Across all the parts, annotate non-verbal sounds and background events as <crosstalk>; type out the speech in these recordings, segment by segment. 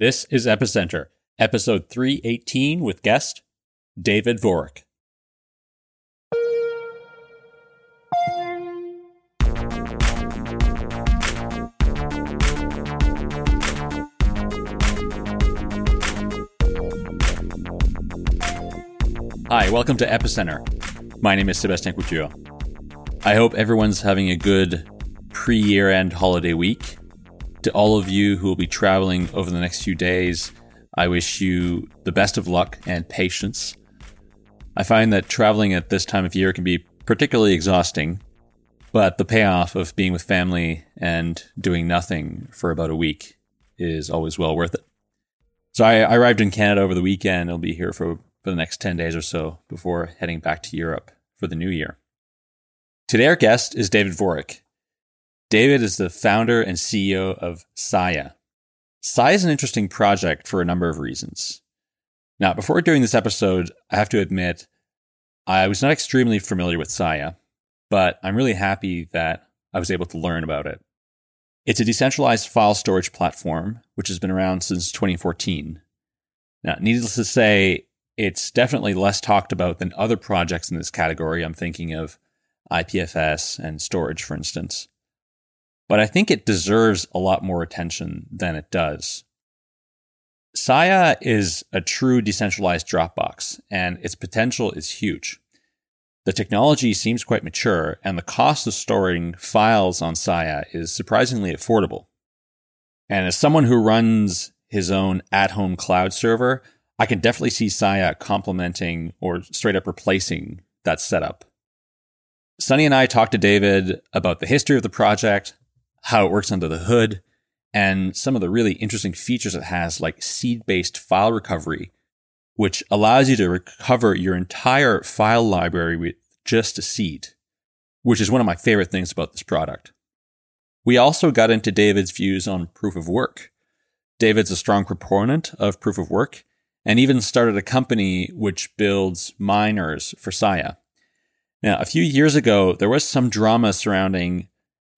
This is Epicenter, episode 318 with guest David Vorick. Hi, welcome to Epicenter. My name is Sébastien Couture. I hope everyone's having a good pre year end holiday week. To all of you who will be traveling over the next few days, I wish you the best of luck and patience. I find that traveling at this time of year can be particularly exhausting, but the payoff of being with family and doing nothing for about a week is always well worth it. So I, I arrived in Canada over the weekend. I'll be here for, for the next 10 days or so before heading back to Europe for the new year. Today, our guest is David Vorick. David is the founder and CEO of Sia. Sia is an interesting project for a number of reasons. Now, before doing this episode, I have to admit I was not extremely familiar with Sia, but I'm really happy that I was able to learn about it. It's a decentralized file Storj platform, which has been around since 2014. Now, needless to say, it's definitely less talked about than other projects in this category. I'm thinking of IPFS and storage, for instance but I think it deserves a lot more attention than it does. Sia is a true decentralized Dropbox, and its potential is huge. The technology seems quite mature, and the cost of storing files on Sia is surprisingly affordable. And as someone who runs his own at home cloud server, I can definitely see Sia complementing or straight up replacing that setup. Sunny and I talked to David about the history of the project, how it works under the hood, and some of the really interesting features it has, like seed based file recovery, which allows you to recover your entire file library with just a seed, which is one of my favorite things about this product. We also got into David's views on proof of work. David's a strong proponent of proof of work and even started a company which builds miners for Sia. Now, a few years ago, there was some drama surrounding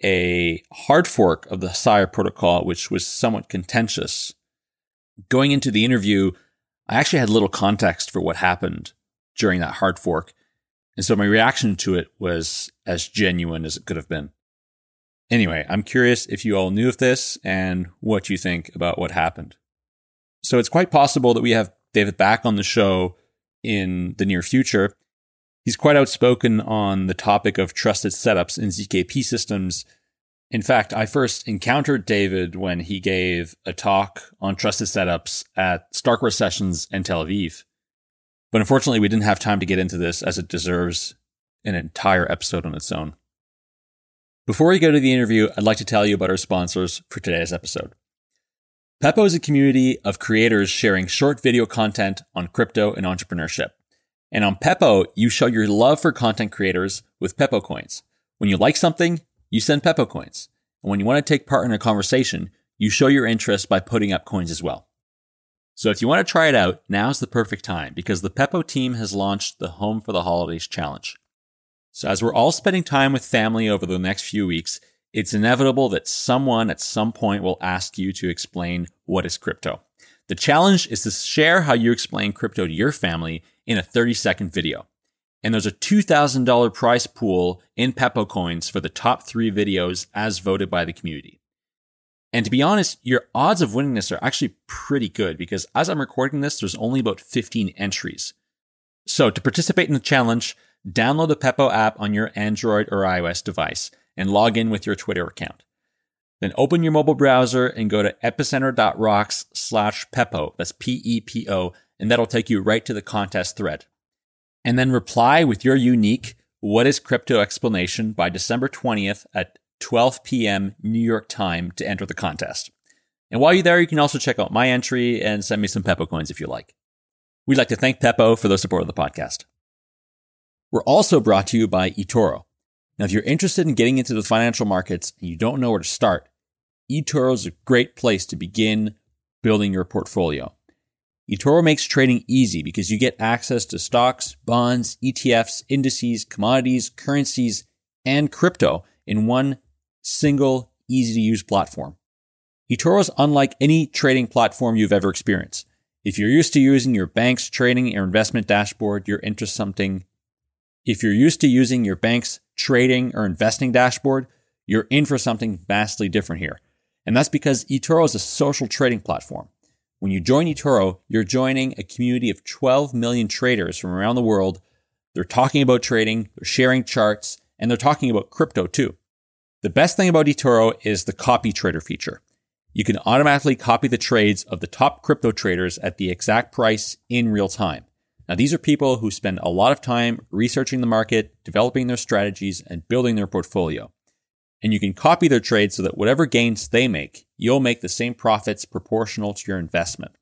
a hard fork of the Sia protocol, which was somewhat contentious. Going into the interview, I actually had little context for what happened during that hard fork. And so my reaction to it was as genuine as it could have been. Anyway, I'm curious if you all knew of this and what you think about what happened. So it's quite possible that we have David back on the show in the near future. He's quite outspoken on the topic of trusted setups in ZKP systems. In fact, I first encountered David when he gave a talk on trusted setups at Starkware Sessions in Tel Aviv. But unfortunately, we didn't have time to get into this as it deserves an entire episode on its own. Before we go to the interview, I'd like to tell you about our sponsors for today's episode. Pepo is a community of creators sharing short video content on crypto and entrepreneurship. And on Pepo, you show your love for content creators with Pepo coins. When you like something, you send Pepo coins. And when you want to take part in a conversation, you show your interest by putting up coins as well. So if you want to try it out, now's the perfect time because the Pepo team has launched the Home for the Holidays challenge. So as we're all spending time with family over the next few weeks, it's inevitable that someone at some point will ask you to explain what is crypto. The challenge is to share how you explain crypto to your family in a 30 second video. And there's a $2,000 prize pool in Pepo coins for the top three videos as voted by the community. And to be honest, your odds of winning this are actually pretty good because as I'm recording this, there's only about 15 entries. So to participate in the challenge, download the Pepo app on your Android or iOS device and log in with your Twitter account. Then open your mobile browser and go to epicenter.rocks slash Pepo. That's P-E-P-O. And that'll take you right to the contest thread. And then reply with your unique what is crypto explanation by December 20th at 12 p.m. New York time to enter the contest. And while you're there, you can also check out my entry and send me some Pepo coins if you like. We'd like to thank Pepo for the support of the podcast. We're also brought to you by eToro. Now, if you're interested in getting into the financial markets and you don't know where to start, eToro is a great place to begin building your portfolio. eToro makes trading easy because you get access to stocks, bonds, ETFs, indices, commodities, currencies, and crypto in one single, easy to use platform. eToro is unlike any trading platform you've ever experienced. If you're used to using your bank's trading or investment dashboard, you're into something. If you're used to using your bank's trading or investing dashboard, you're in for something vastly different here. And that's because eToro is a social trading platform. When you join eToro, you're joining a community of 12 million traders from around the world. They're talking about trading, they're sharing charts, and they're talking about crypto too. The best thing about eToro is the copy trader feature. You can automatically copy the trades of the top crypto traders at the exact price in real time. Now, these are people who spend a lot of time researching the market, developing their strategies, and building their portfolio and you can copy their trades so that whatever gains they make, you'll make the same profits proportional to your investment.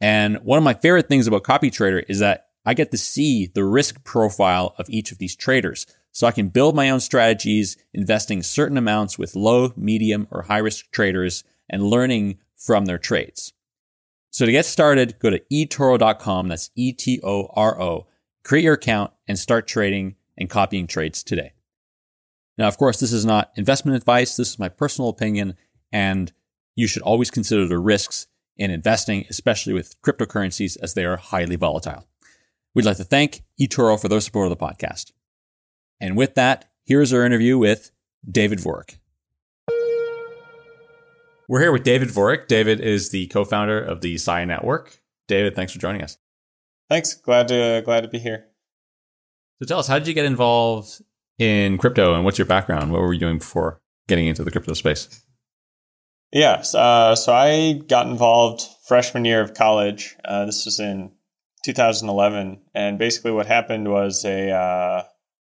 And one of my favorite things about Copy Trader is that I get to see the risk profile of each of these traders. So I can build my own strategies, investing certain amounts with low, medium, or high risk traders and learning from their trades. So to get started, go to etoro.com. That's E T O R O. Create your account and start trading and copying trades today. Now, of course, this is not investment advice. This is my personal opinion, and you should always consider the risks in investing, especially with cryptocurrencies as they are highly volatile. We'd like to thank eToro for their support of the podcast. And with that, here's our interview with David Vorick. We're here with David Vorick. David is the co-founder of the Sia Network. David, thanks for joining us. Thanks. Glad to glad to be here. So tell us, how did you get involved in crypto and what's your background? What were you doing before getting into the crypto space? Yes. Uh, so I got involved freshman year of college. Uh, this was in 2011. And basically what happened was a uh,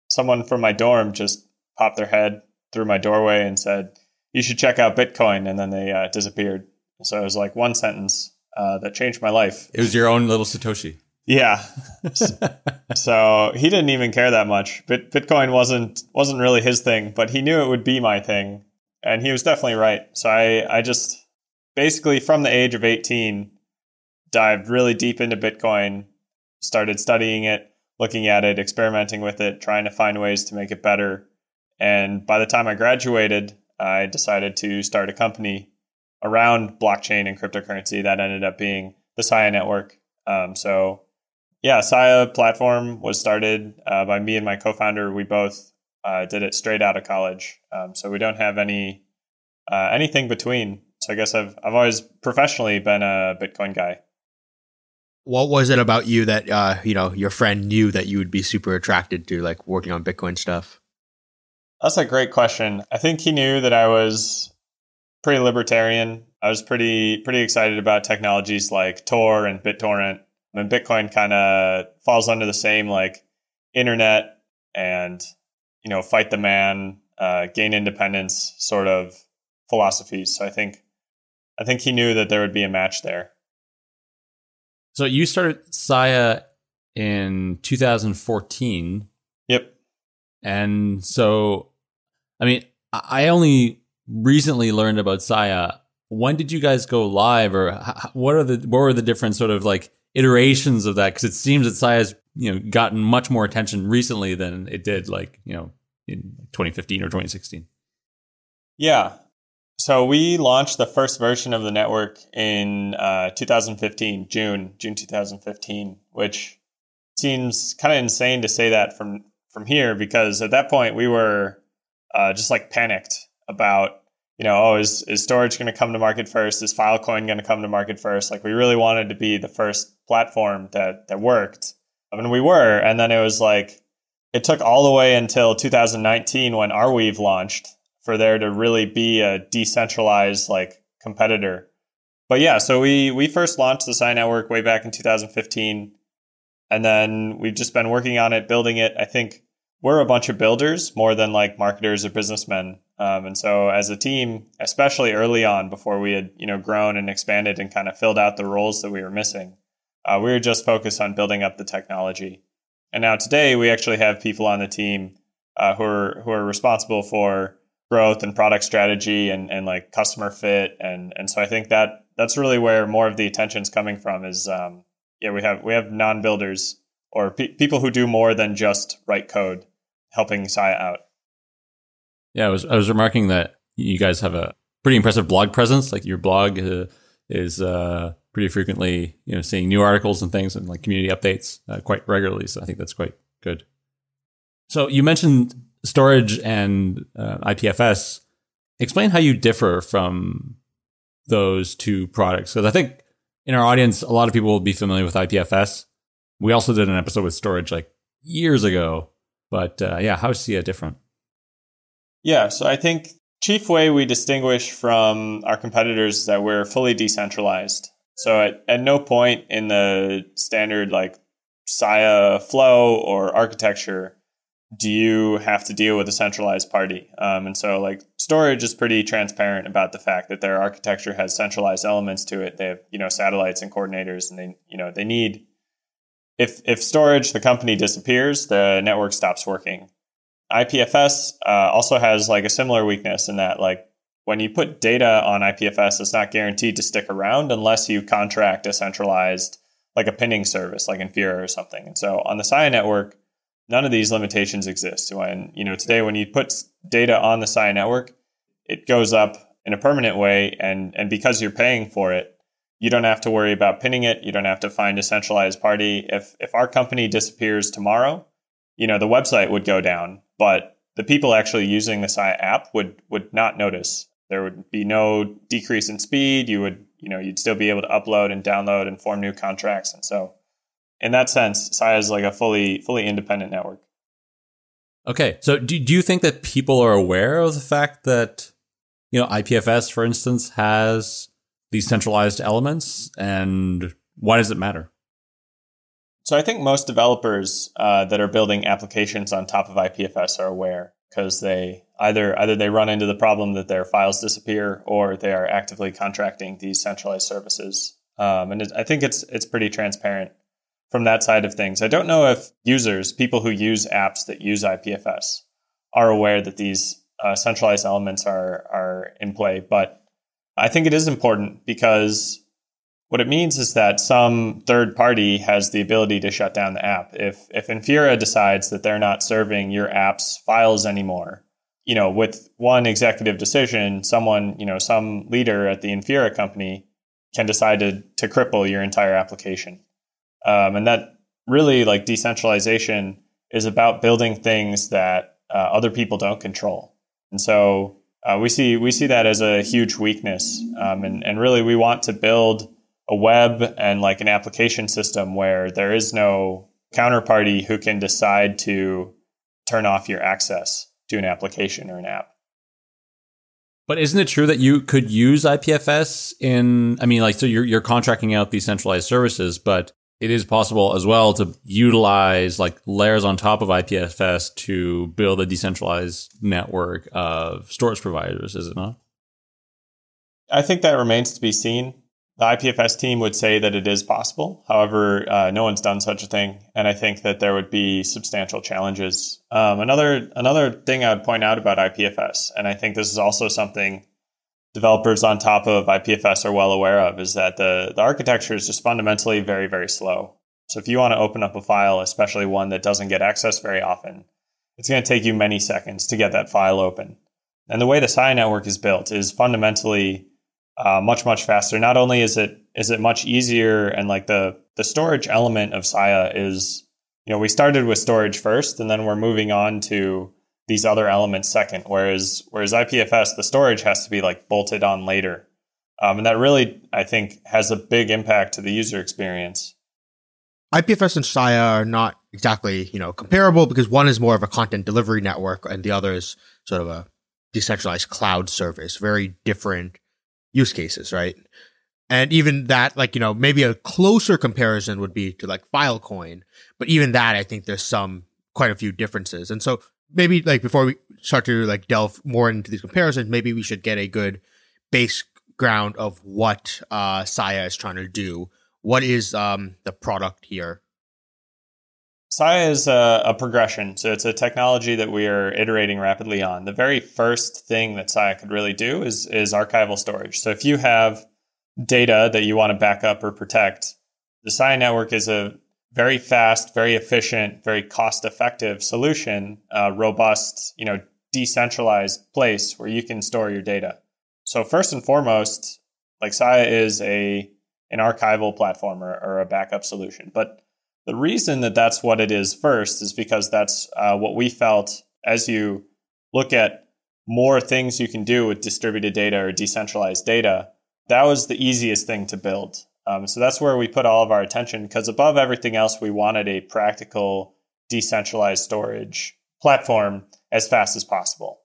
someone from my dorm just popped their head through my doorway and said, you should check out Bitcoin. And then they uh, disappeared. So it was like one sentence uh, that changed my life. It was your own little Satoshi. Yeah. <laughs> so he didn't even care that much. Bit- Bitcoin wasn't wasn't really his thing, but he knew it would be my thing, and he was definitely right. So I I just basically from the age of 18 dived really deep into Bitcoin, started studying it, looking at it, experimenting with it, trying to find ways to make it better. And by the time I graduated, I decided to start a company around blockchain and cryptocurrency that ended up being the Sia network. Um, so yeah, Sia platform was started uh, by me and my co-founder. We both uh, did it straight out of college, um, so we don't have any uh, anything between. So I guess I've I've always professionally been a Bitcoin guy. What was it about you that uh, you know your friend knew that you would be super attracted to, like working on Bitcoin stuff? That's a great question. I think he knew that I was pretty libertarian. I was pretty pretty excited about technologies like Tor and BitTorrent and Bitcoin kind of falls under the same like internet and you know fight the man, uh, gain independence sort of philosophies. So I think I think he knew that there would be a match there. So you started Sia in 2014. Yep. And so, I mean, I only recently learned about Sia. When did you guys go live, or what are the what were the different sort of like iterations of that because it seems that Sia has you know gotten much more attention recently than it did like you know in 2015 or 2016. Yeah. So we launched the first version of the network in uh, 2015, June, June 2015, which seems kind of insane to say that from from here because at that point we were uh, just like panicked about you know, oh, is, is Storj going to come to market first? Is Filecoin going to come to market first? Like we really wanted to be the first platform that that worked. I mean, we were, and then it was like it took all the way until 2019 when Arweave launched for there to really be a decentralized like competitor. But yeah, so we we first launched the Sia Network way back in 2015, and then we've just been working on it, building it. I think we're a bunch of builders more than like marketers or businessmen. Um, and so as a team, especially early on before we had, you know, grown and expanded and kind of filled out the roles that we were missing, uh, we were just focused on building up the technology. And now today we actually have people on the team uh, who are who are responsible for growth and product strategy and, and like customer fit. And and so I think that that's really where more of the attention is coming from is um, yeah, we have we have non-builders or pe- people who do more than just write code helping Sia out. Yeah, I was I was remarking that you guys have a pretty impressive blog presence. Like your blog uh, is uh, pretty frequently, you know, seeing new articles and things and like community updates uh, quite regularly. So I think that's quite good. So you mentioned Storj and uh, IPFS. Explain how you differ from those two products. Because I think in our audience, a lot of people will be familiar with IPFS. We also did an episode with Storj like years ago. But uh, yeah, how is SIA different? Yeah, so I think chief way we distinguish from our competitors is that we're fully decentralized. So at, at no point in the standard like SIA flow or architecture do you have to deal with a centralized party. Um, and so like Storj is pretty transparent about the fact that their architecture has centralized elements to it. They have, you know, satellites and coordinators and they, you know, they need if if Storj the company disappears, the network stops working. IPFS uh, also has like a similar weakness in that like when you put data on IPFS, it's not guaranteed to stick around unless you contract a centralized like a pinning service like Infura or something. And so on the SIA network, none of these limitations exist. When you know today, when you put data on the SIA network, it goes up in a permanent way, and and because you're paying for it, you don't have to worry about pinning it. You don't have to find a centralized party. If if our company disappears tomorrow, you know the website would go down, but the people actually using the SIA app would would not notice. There would be no decrease in speed. You would you know you'd still be able to upload and download and form new contracts, and so in that sense, SIA is like a fully fully independent network. Okay, so do do you think that people are aware of the fact that you know IPFS, for instance, has these centralized elements, and why does it matter? So I think most developers uh, that are building applications on top of IPFS are aware because they either either they run into the problem that their files disappear or they are actively contracting these centralized services. Um, and it, I think it's it's pretty transparent from that side of things. I don't know if users, people who use apps that use IPFS, are aware that these uh, centralized elements are are in play, but I think it is important because what it means is that some third party has the ability to shut down the app. If if Infura decides that they're not serving your app's files anymore, you know, with one executive decision, someone, you know, some leader at the Infura company can decide to to cripple your entire application. Um, and that really like decentralization is about building things that uh, other people don't control. And so uh, we see we see that as a huge weakness. Um, and, and really we want to build a web and like an application system where there is no counterparty who can decide to turn off your access to an application or an app. But isn't it true that you could use IPFS in I mean like so you're you're contracting out these centralized services, but it is possible as well to utilize like layers on top of IPFS to build a decentralized network of storage providers, is it not? I think that remains to be seen. The IPFS team would say that it is possible. However, uh, no one's done such a thing, and I think that there would be substantial challenges. Um, another another thing I would point out about IPFS, and I think this is also something developers on top of IPFS are well aware of is that the, the architecture is just fundamentally very, very slow. So if you want to open up a file, especially one that doesn't get access very often, it's going to take you many seconds to get that file open. And the way the Sia network is built is fundamentally uh, much, much faster. Not only is it is it much easier and like the the storage element of SIA is, you know, we started with storage first and then we're moving on to these other elements second. Whereas whereas IPFS, the storage has to be like bolted on later, um, and that really I think has a big impact to the user experience. IPFS and SIA are not exactly you know comparable because one is more of a content delivery network and the other is sort of a decentralized cloud service. Very different use cases, right? And even that, like, you know, maybe a closer comparison would be to like Filecoin. But even that, I think there's some, quite a few differences. And so maybe like before we start to like delve more into these comparisons, maybe we should get a good base ground of what uh, SIA is trying to do. What is um, the product here? SIA is a, a, progression. So it's a technology that we are iterating rapidly on. The very first thing that SIA could really do is, is archival storage. So if you have data that you want to back up or protect, the SIA network is a very fast, very efficient, very cost effective solution, uh, robust, you know, decentralized place where you can store your data. so first and foremost, like Sia is a an archival platform or, or a backup solution. But the reason that that's what it is first is because that's uh, what we felt as you look at more things you can do with distributed data or decentralized data. That was the easiest thing to build. Um, so that's where we put all of our attention because above everything else, we wanted a practical decentralized storage platform as fast as possible.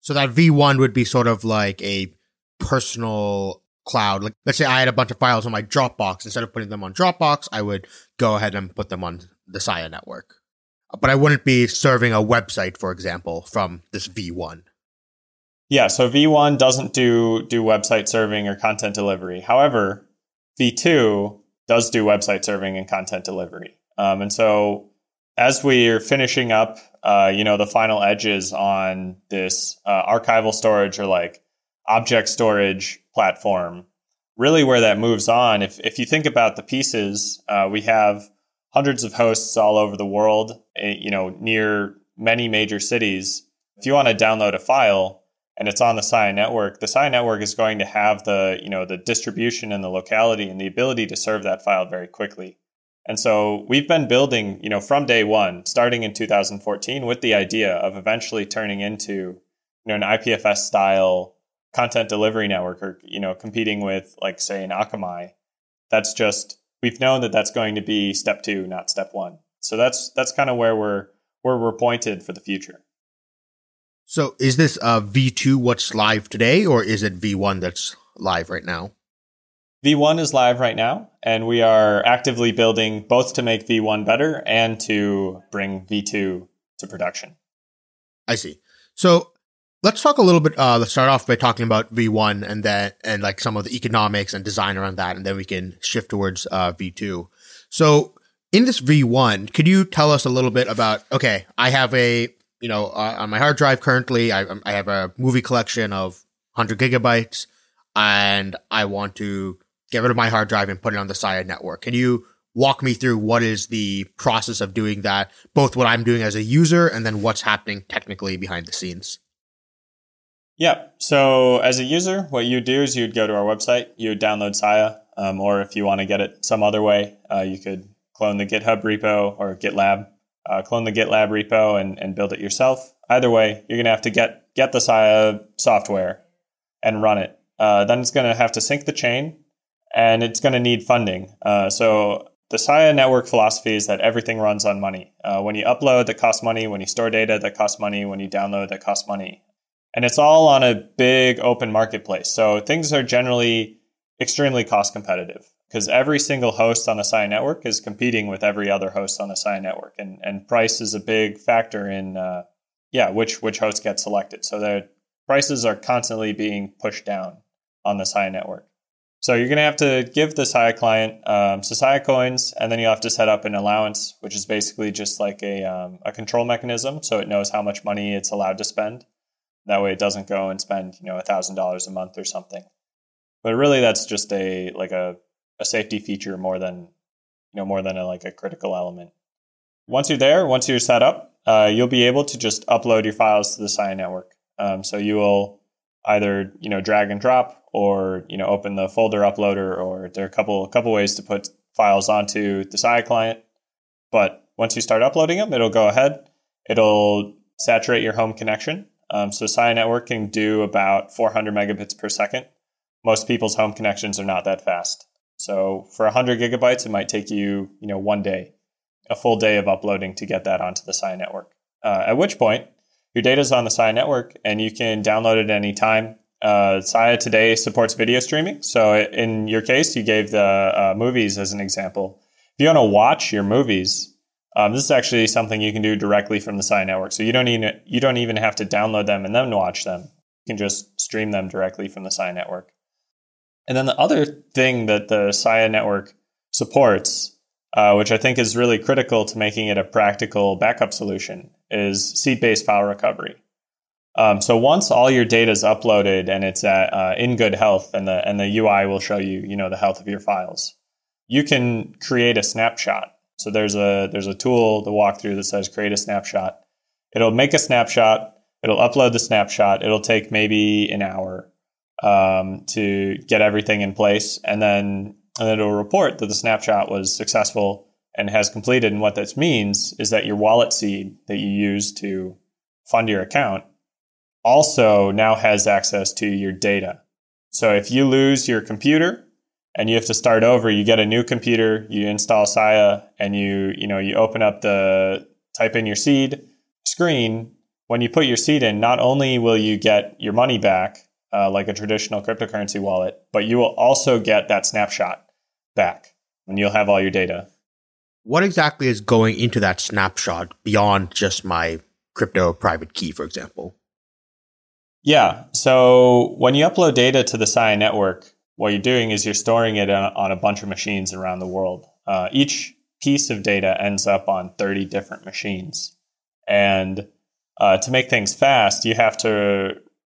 So that V1 would be sort of like a personal cloud. Like let's say I had a bunch of files on my Dropbox. Instead of putting them on Dropbox, I would go ahead and put them on the Sia network. But I wouldn't be serving a website, for example, from this V1. Yeah, so V1 doesn't do do website serving or content delivery. However, V2 does do website serving and content delivery. Um, and so as we are finishing up, uh, you know, the final edges on this uh, archival storage or like object storage platform, really where that moves on, if, if you think about the pieces, uh, we have hundreds of hosts all over the world, eh, you know, near many major cities. If you want to download a file and it's on the Sia network, the Sia network is going to have the, you know, the distribution and the locality and the ability to serve that file very quickly. And so we've been building, you know, from day one, starting in 2014 with the idea of eventually turning into, you know, an IPFS style content delivery network or you know competing with like say an akamai that's just we've known that that's going to be step two not step one. So that's that's kind of where we're where we're pointed for the future. So is this uh, v2 what's live today or is it v1 that's live right now? V1 is live right now and we are actively building both to make v1 better and to bring v2 to production. I see. So Let's talk a little bit. Uh, let's start off by talking about V1 and then and like some of the economics and design around that, and then we can shift towards uh, V2. So in this V1, could you tell us a little bit about? Okay, I have a you know uh, on my hard drive currently, I, I have a movie collection of 100 gigabytes, and I want to get rid of my hard drive and put it on the Sia network. Can you walk me through what is the process of doing that, both what I'm doing as a user and then what's happening technically behind the scenes? Yeah. So as a user, what you do is you'd go to our website, you would download Sia, um, or if you want to get it some other way, uh, you could clone the GitHub repo or GitLab, uh, clone the GitLab repo and, and build it yourself. Either way, you're going to have to get get the Sia software and run it. Uh, then it's going to have to sync the chain, and it's going to need funding. Uh, so the Sia network philosophy is that everything runs on money. Uh, when you upload, that costs money. When you store data, that costs money. When you download, that costs money. And it's all on a big open marketplace. So things are generally extremely cost competitive because every single host on the Sia network is competing with every other host on the Sia network. And, and price is a big factor in, uh, yeah, which, which host gets selected. So the prices are constantly being pushed down on the Sia network. So you're going to have to give the Sia client um, Sia coins, and then you have to set up an allowance, which is basically just like a, um, a control mechanism, so it knows how much money it's allowed to spend. That way, it doesn't go and spend you know a thousand dollars a month or something. But really, that's just a like a, a safety feature more than you know more than a, like a critical element. Once you're there, once you're set up, uh, you'll be able to just upload your files to the Sia network. Um, so you will either you know drag and drop or you know open the folder uploader or there are a couple a couple ways to put files onto the Sia client. But once you start uploading them, it'll go ahead. It'll saturate your home connection um, so Sia Network can do about 400 megabits per second. Most people's home connections are not that fast. So for 100 gigabytes, it might take you, you know, one day, a full day of uploading to get that onto the Sia Network. Uh, at which point, your data is on the Sia Network, and you can download it any time. Uh, Sia today supports video streaming. So in your case, you gave the uh, movies as an example. If you want to watch your movies, um, this is actually something you can do directly from the Sia network. So you don't even you don't even have to download them and then watch them. You can just stream them directly from the Sia network. And then the other thing that the Sia network supports, uh, which I think is really critical to making it a practical backup solution, is seed-based file recovery. Um, so once all your data is uploaded and it's at, uh, in good health, and the and the UI will show you you know the health of your files, you can create a snapshot so there's a there's a tool the walkthrough that says create a snapshot. It'll make a snapshot. It'll upload the snapshot. It'll take maybe an hour. um, to get everything in place, and then and then it'll report that the snapshot was successful and has completed. And what this means is that your wallet seed that you use to fund your account also now has access to your data. So if you lose your computer and you have to start over, you get a new computer, you install Sia, and you you know you open up the type in your seed screen. When you put your seed in, not only will you get your money back uh, like a traditional cryptocurrency wallet, but you will also get that snapshot back, and you'll have all your data. What exactly is going into that snapshot beyond just my crypto private key, for example? Yeah. So when you upload data to the Sia network, what you're doing is you're storing it on a bunch of machines around the world. Uh, each piece of data ends up on 30 different machines. And uh, to make things fast, you have to,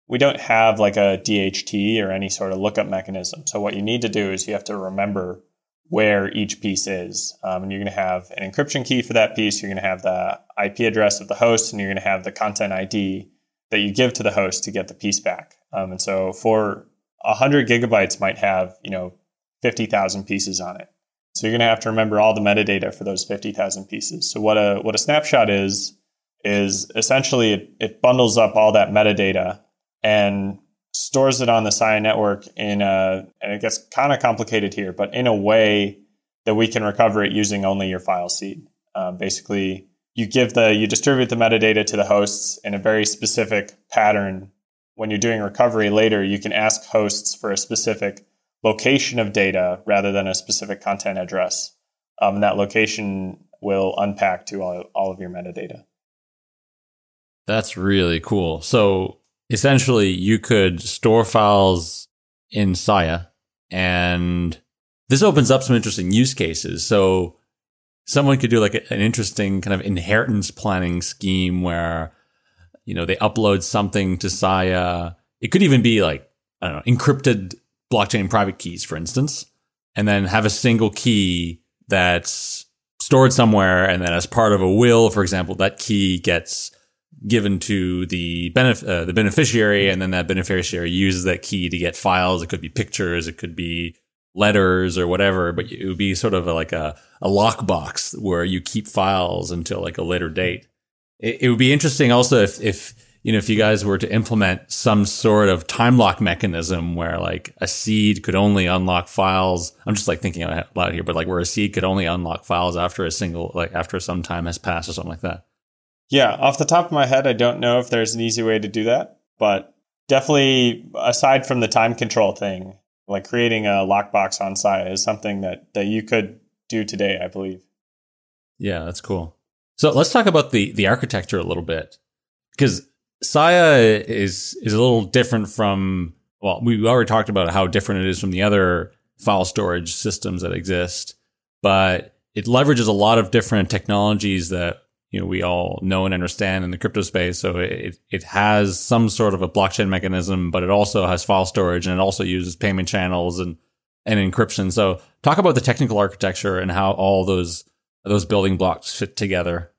we don't have like a DHT or any sort of lookup mechanism. So what you need to do is you have to remember where each piece is. Um, and you're going to have an encryption key for that piece. You're going to have the IP address of the host, and you're going to have the content ID that you give to the host to get the piece back. Um, and so for 100 gigabytes might have, you know, 50,000 pieces on it. So you're going to have to remember all the metadata for those 50,000 pieces. So what a what a snapshot is is essentially it, it bundles up all that metadata and stores it on the Sia network in a and it gets kind of complicated here, but in a way that we can recover it using only your file seed. Um, basically, you give the you distribute the metadata to the hosts in a very specific pattern when you're doing recovery later you can ask hosts for a specific location of data rather than a specific content address. Um, and that location will unpack to all, all of your metadata. That's really cool. So essentially you could store files in Sia and this opens up some interesting use cases. So someone could do like an interesting kind of inheritance planning scheme where you know they upload something to Sia. It could even be like I don't know encrypted blockchain private keys, for instance, and then have a single key that's stored somewhere, and then as part of a will, for example, that key gets given to the benef- uh, the beneficiary, and then that beneficiary uses that key to get files. It could be pictures, it could be letters or whatever, but it would be sort of like a, a lockbox where you keep files until like a later date. It, it, would be interesting also if, if, you know, if you guys were to implement some sort of time lock mechanism where like a seed could only unlock files. I'm just like thinking out loud here, but like where a seed could only unlock files after a single, like after some time has passed or something like that. Yeah. Off the top of my head, I don't know if there's an easy way to do that, but definitely aside from the time control thing, like creating a lockbox on Sia is something that that you could do today, I believe. Yeah, that's cool. So let's talk about the the architecture a little bit because Sia is is a little different from well, we already talked about how different it is from the other file storage systems that exist, but it leverages a lot of different technologies that you know we all know and understand in the crypto space. So it it has some sort of a blockchain mechanism, but it also has file storage and it also uses payment channels and and encryption. So talk about the technical architecture and how all those those building blocks fit together.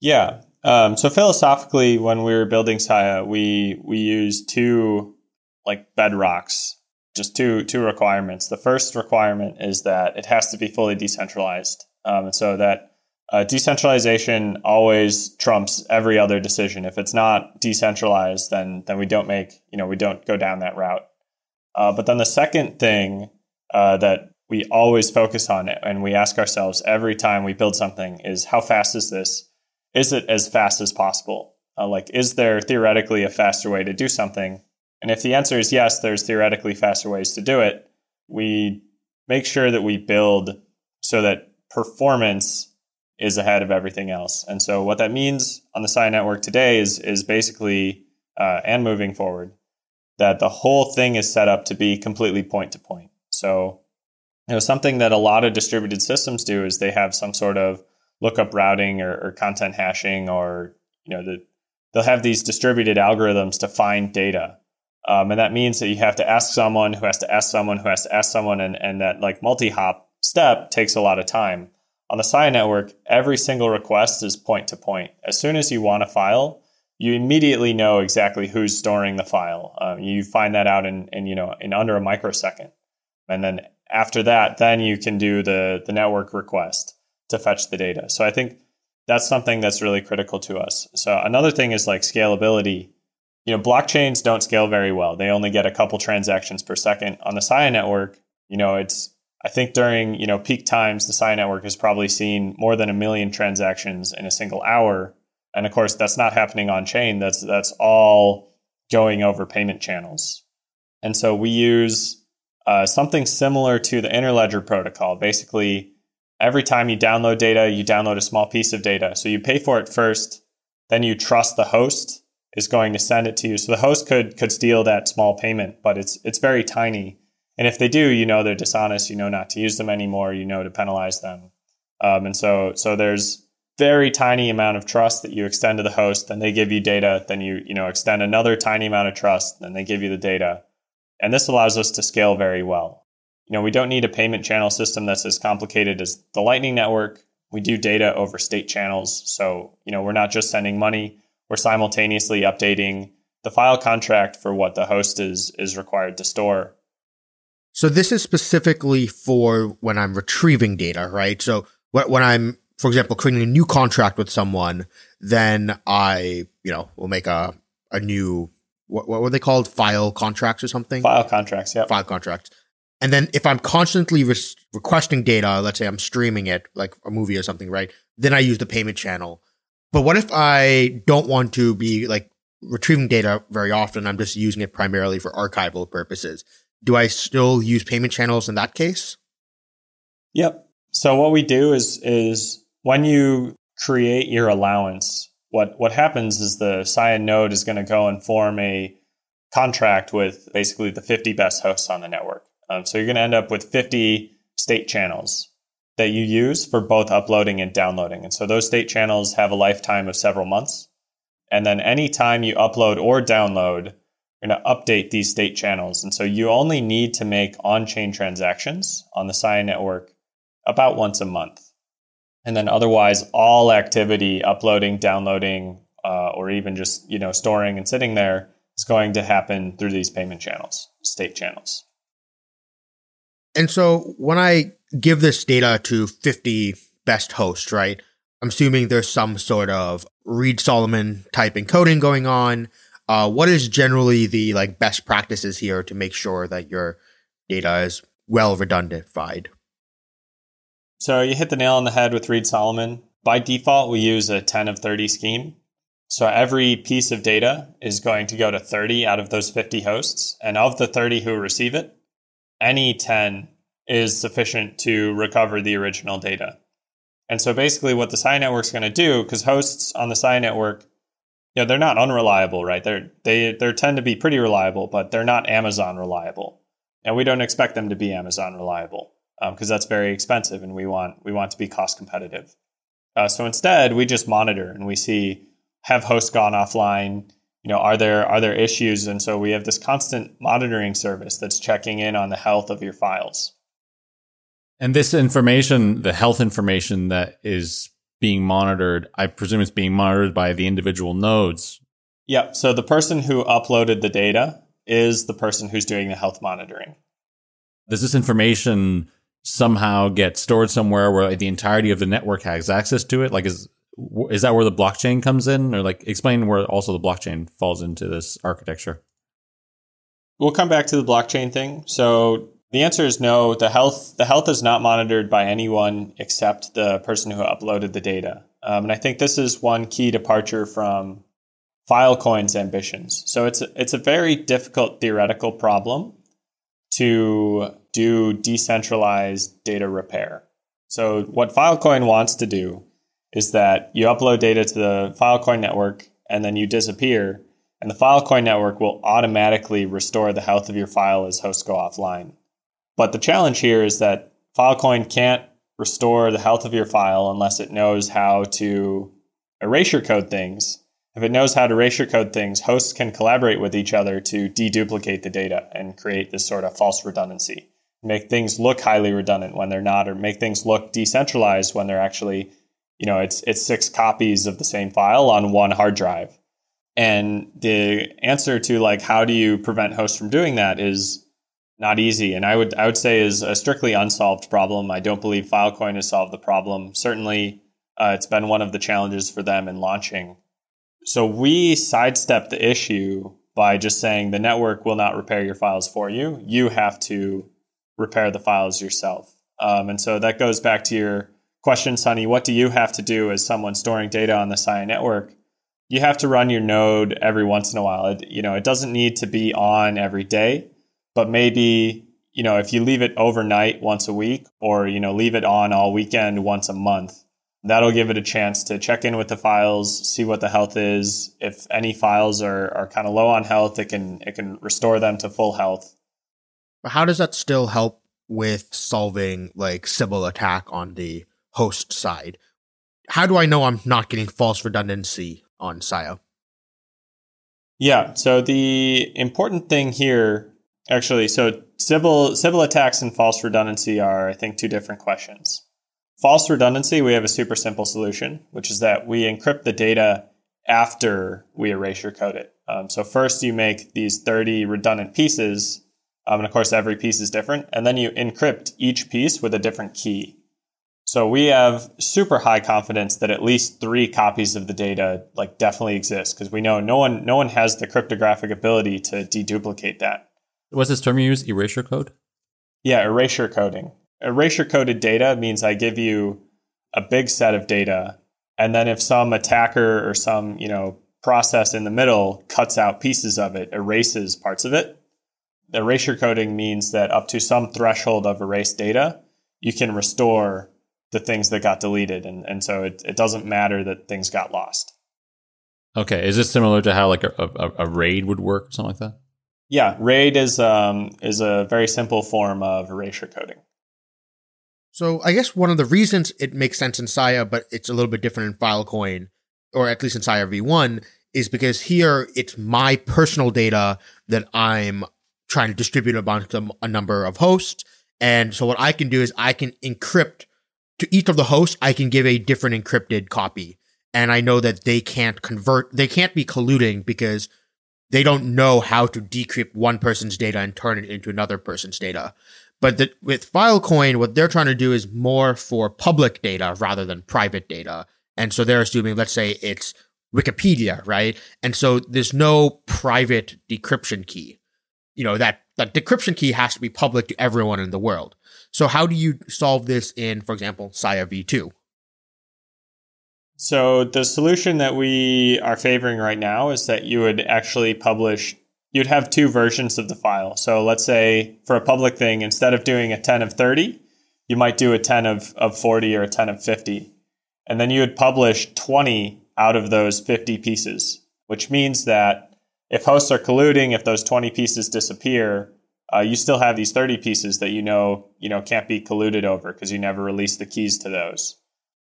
Yeah. Um, so philosophically, when we were building Sia, we we used two like bedrocks, just two two requirements. The first requirement is that it has to be fully decentralized, um, and so that uh, decentralization always trumps every other decision. If it's not decentralized, then then we don't make you know we don't go down that route. Uh, but then the second thing uh, that we always focus on it and we ask ourselves every time we build something is how fast is this? Is it as fast as possible? Uh, like, is there theoretically a faster way to do something? And if the answer is yes, there's theoretically faster ways to do it. We make sure that we build so that performance is ahead of everything else. And so what that means on the Sia network today is is basically uh, and moving forward that the whole thing is set up to be completely point to point. So you know something that a lot of distributed systems do is they have some sort of lookup routing or, or content hashing or you know the, they'll have these distributed algorithms to find data. Um, and that means that you have to ask someone who has to ask someone who has to ask someone and, and that like multi-hop step takes a lot of time on the Sia network, every single request is point to point. As soon as you want a file, you immediately know exactly who's storing the file. Um, you find that out in, in you know in under a microsecond, and then after that, then you can do the the network request to fetch the data. So I think that's something that's really critical to us. So another thing is like scalability. You know, blockchains don't scale very well. They only get a couple transactions per second. On the Sia network, you know, it's I think during you know peak times, the Sia network has probably seen more than a million transactions in a single hour and of course, that's not happening on chain. That's that's all going over payment channels. And so we use uh, something similar to the Interledger protocol. Basically, every time you download data, you download a small piece of data. So you pay for it first, then you trust the host is going to send it to you. So the host could could steal that small payment, but it's it's very tiny. And if they do, you know they're dishonest. You know not to use them anymore. You know to penalize them. Um, and so so there's very tiny amount of trust that you extend to the host, then they give you data, then you you know extend another tiny amount of trust, then they give you the data. And this allows us to scale very well. You know, we don't need a payment channel system that's as complicated as the Lightning Network. We do data over state channels. So, you know, we're not just sending money, we're simultaneously updating the file contract for what the host is is required to store. So this is specifically for when I'm retrieving data, right? So when I'm for example, creating a new contract with someone, then I, you know, will make a, a new, what, what were they called? File contracts or something? File contracts, yeah. File contracts. And then if I'm constantly re- requesting data, let's say I'm streaming it, like a movie or something, right? Then I use the payment channel. But what if I don't want to be like retrieving data very often? I'm just using it primarily for archival purposes. Do I still use payment channels in that case? Yep. So what we do is is when you create your allowance, what, what happens is the Sia node is going to go and form a contract with basically the 50 best hosts on the network. Um, so you're going to end up with 50 state channels that you use for both uploading and downloading. And so those state channels have a lifetime of several months. And then anytime you upload or download, you're going to update these state channels. And so you only need to make on chain transactions on the Sia network about once a month. And then otherwise, all activity, uploading, downloading, uh, or even just you know storing and sitting there is going to happen through these payment channels, state channels. And so when I give this data to 50 best hosts, right? I'm assuming there's some sort of Reed Solomon type encoding going on. Uh, what is generally the like best practices here to make sure that your data is well redundantified? So you hit the nail on the head with Reed Solomon. By default, we use a 10 of 30 scheme. So every piece of data is going to go to 30 out of those 50 hosts. And of the 30 who receive it, any 10 is sufficient to recover the original data. And so basically what the Sia network is going to do, because hosts on the Sia network, you know, they're not unreliable, right? They're, they, they tend to be pretty reliable, but they're not Amazon reliable. And we don't expect them to be Amazon reliable because um, that's very expensive, and we want we want to be cost competitive. Uh, so instead, we just monitor and we see have hosts gone offline. You know, are there are there issues? And so we have this constant monitoring service that's checking in on the health of your files. And this information, the health information that is being monitored, I presume it's being monitored by the individual nodes. Yep. So the person who uploaded the data is the person who's doing the health monitoring. Does this information somehow get stored somewhere where the entirety of the network has access to it? Like, is is that where the blockchain comes in, or like explain where also the blockchain falls into this architecture? We'll come back to the blockchain thing. So the answer is no. The health the health is not monitored by anyone except the person who uploaded the data. Um, and I think this is one key departure from Filecoin's ambitions. So it's a, it's a very difficult theoretical problem to do decentralized data repair. So what Filecoin wants to do is that you upload data to the Filecoin network and then you disappear and the Filecoin network will automatically restore the health of your file as hosts go offline. But the challenge here is that Filecoin can't restore the health of your file unless it knows how to erasure code things if it knows how to erasure code things, hosts can collaborate with each other to deduplicate the data and create this sort of false redundancy. Make things look highly redundant when they're not, or make things look decentralized when they're actually, you know, it's it's six copies of the same file on one hard drive. And the answer to like how do you prevent hosts from doing that is not easy. And I would I would say is a strictly unsolved problem. I don't believe Filecoin has solved the problem. Certainly, uh, it's been one of the challenges for them in launching. So we sidestep the issue by just saying the network will not repair your files for you. You have to repair the files yourself. Um, and so that goes back to your question, Sunny. What do you have to do as someone storing data on the Sia network? You have to run your node every once in a while. It, you know, it doesn't need to be on every day, but maybe you know if you leave it overnight once a week, or you know leave it on all weekend once a month, that'll give it a chance to check in with the files, see what the health is. If any files are, are kind of low on health, it can it can restore them to full health. But how does that still help with solving like Sybil attack on the host side? How do I know I'm not getting false redundancy on Sia? Yeah, so the important thing here actually so Sybil Sybil attacks and false redundancy are I think two different questions. False redundancy, we have a super simple solution, which is that we encrypt the data after we erasure code it. Um, so first you make these 30 redundant pieces, um, and of course every piece is different, and then you encrypt each piece with a different key. So we have super high confidence that at least three copies of the data like definitely exist because we know no one no one has the cryptographic ability to deduplicate that. What's this term you use? Erasure code? Yeah, erasure coding erasure coded data means I give you a big set of data, and then if some attacker or some you know process in the middle cuts out pieces of it, erases parts of it. The erasure coding means that up to some threshold of erased data, you can restore the things that got deleted, and and so it, it doesn't matter that things got lost. Okay, is this similar to how like a, a, a raid would work or something like that? Yeah, RAID is um, is a very simple form of erasure coding. So I guess one of the reasons it makes sense in Sia, but it's a little bit different in Filecoin, or at least in Sia V1, is because here it's my personal data that I'm trying to distribute amongst a number of hosts. And so what I can do is I can encrypt to each of the hosts, I can give a different encrypted copy. And I know that they can't convert, they can't be colluding because they don't know how to decrypt one person's data and turn it into another person's data. But the, with Filecoin, what they're trying to do is more for public data rather than private data. And so they're assuming, let's say it's Wikipedia, right? And so there's no private decryption key. You know, that, that decryption key has to be public to everyone in the world. So how do you solve this in, for example, Sia v2? So the solution that we are favoring right now is that you would actually publish you'd have two versions of the file. So let's say for a public thing, instead of doing a 10 of 30, you might do a 10 of, of 40 or a 10 of 50. And then you would publish 20 out of those 50 pieces, which means that if hosts are colluding, if those 20 pieces disappear, uh, you still have these 30 pieces that you know, you know can't be colluded over because you never released the keys to those.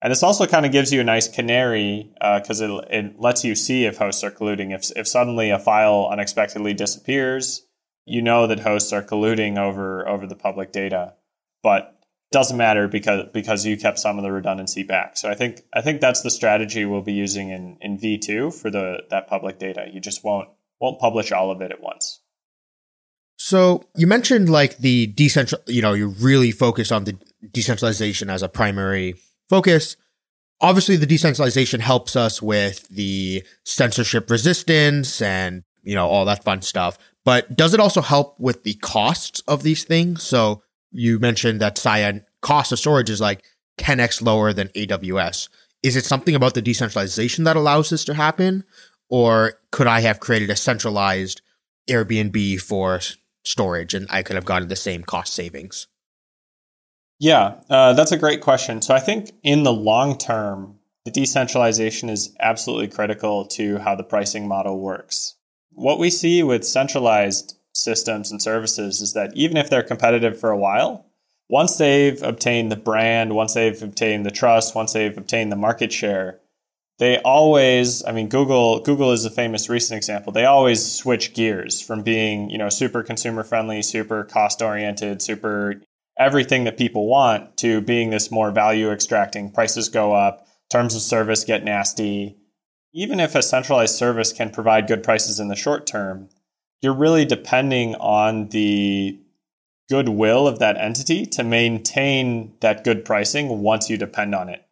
And this also kind of gives you a nice canary because uh, it, it lets you see if hosts are colluding. If, if suddenly a file unexpectedly disappears, you know that hosts are colluding over over the public data, but doesn't matter because because you kept some of the redundancy back. So I think I think that's the strategy we'll be using in, in V2 for the that public data. You just won't won't publish all of it at once. So you mentioned like the decentral, you know, you really focused on the decentralization as a primary focus. Obviously, the decentralization helps us with the censorship resistance and, you know, all that fun stuff. But does it also help with the costs of these things? So you mentioned that Sia's cost of storage is like 10x lower than AWS. Is it something about the decentralization that allows this to happen? Or could I have created a centralized Airbnb for storage and I could have gotten the same cost savings? Yeah, uh, that's a great question. So I think in the long term, the decentralization is absolutely critical to how the pricing model works. What we see with centralized systems and services is that even if they're competitive for a while, once they've obtained the brand, once they've obtained the trust, once they've obtained the market share, they always, I mean, Google, Google is a famous recent example. They always switch gears from being, you know, super consumer friendly, super cost oriented, super everything that people want to being this more value extracting. Prices go up, terms of service get nasty. even if a centralized service can provide good prices in the short term, you're really depending on the goodwill of that entity to maintain that good pricing once you depend on it.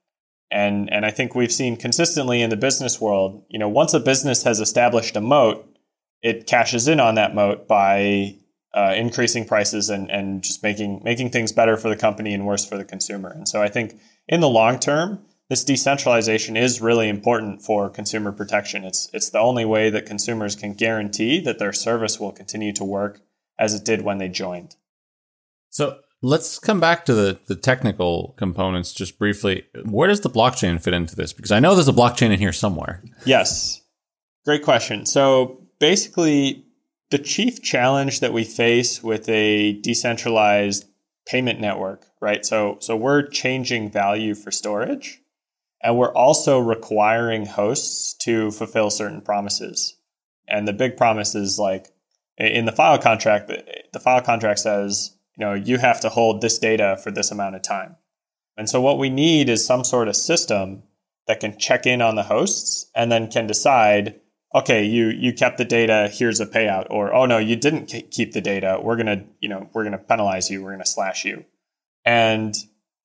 And and I think we've seen consistently in the business world, you know, once a business has established a moat, it cashes in on that moat by uh, increasing prices and and just making making things better for the company and worse for the consumer. And so I think in the long term, this decentralization is really important for consumer protection. It's it's the only way that consumers can guarantee that their service will continue to work as it did when they joined. So let's come back to the, the technical components just briefly. Where does the blockchain fit into this? Because I know there's a blockchain in here somewhere. Yes. Great question. So basically, the chief challenge that we face with a decentralized payment network, right? So so we're changing value for storage and we're also requiring hosts to fulfill certain promises. And the big promise is like in the file contract, the file contract says, you know, you have to hold this data for this amount of time. And so what we need is some sort of system that can check in on the hosts and then can decide, okay, you you kept the data, here's a payout, or oh no, you didn't keep the data, we're gonna you know we're gonna penalize you, we're gonna slash you. And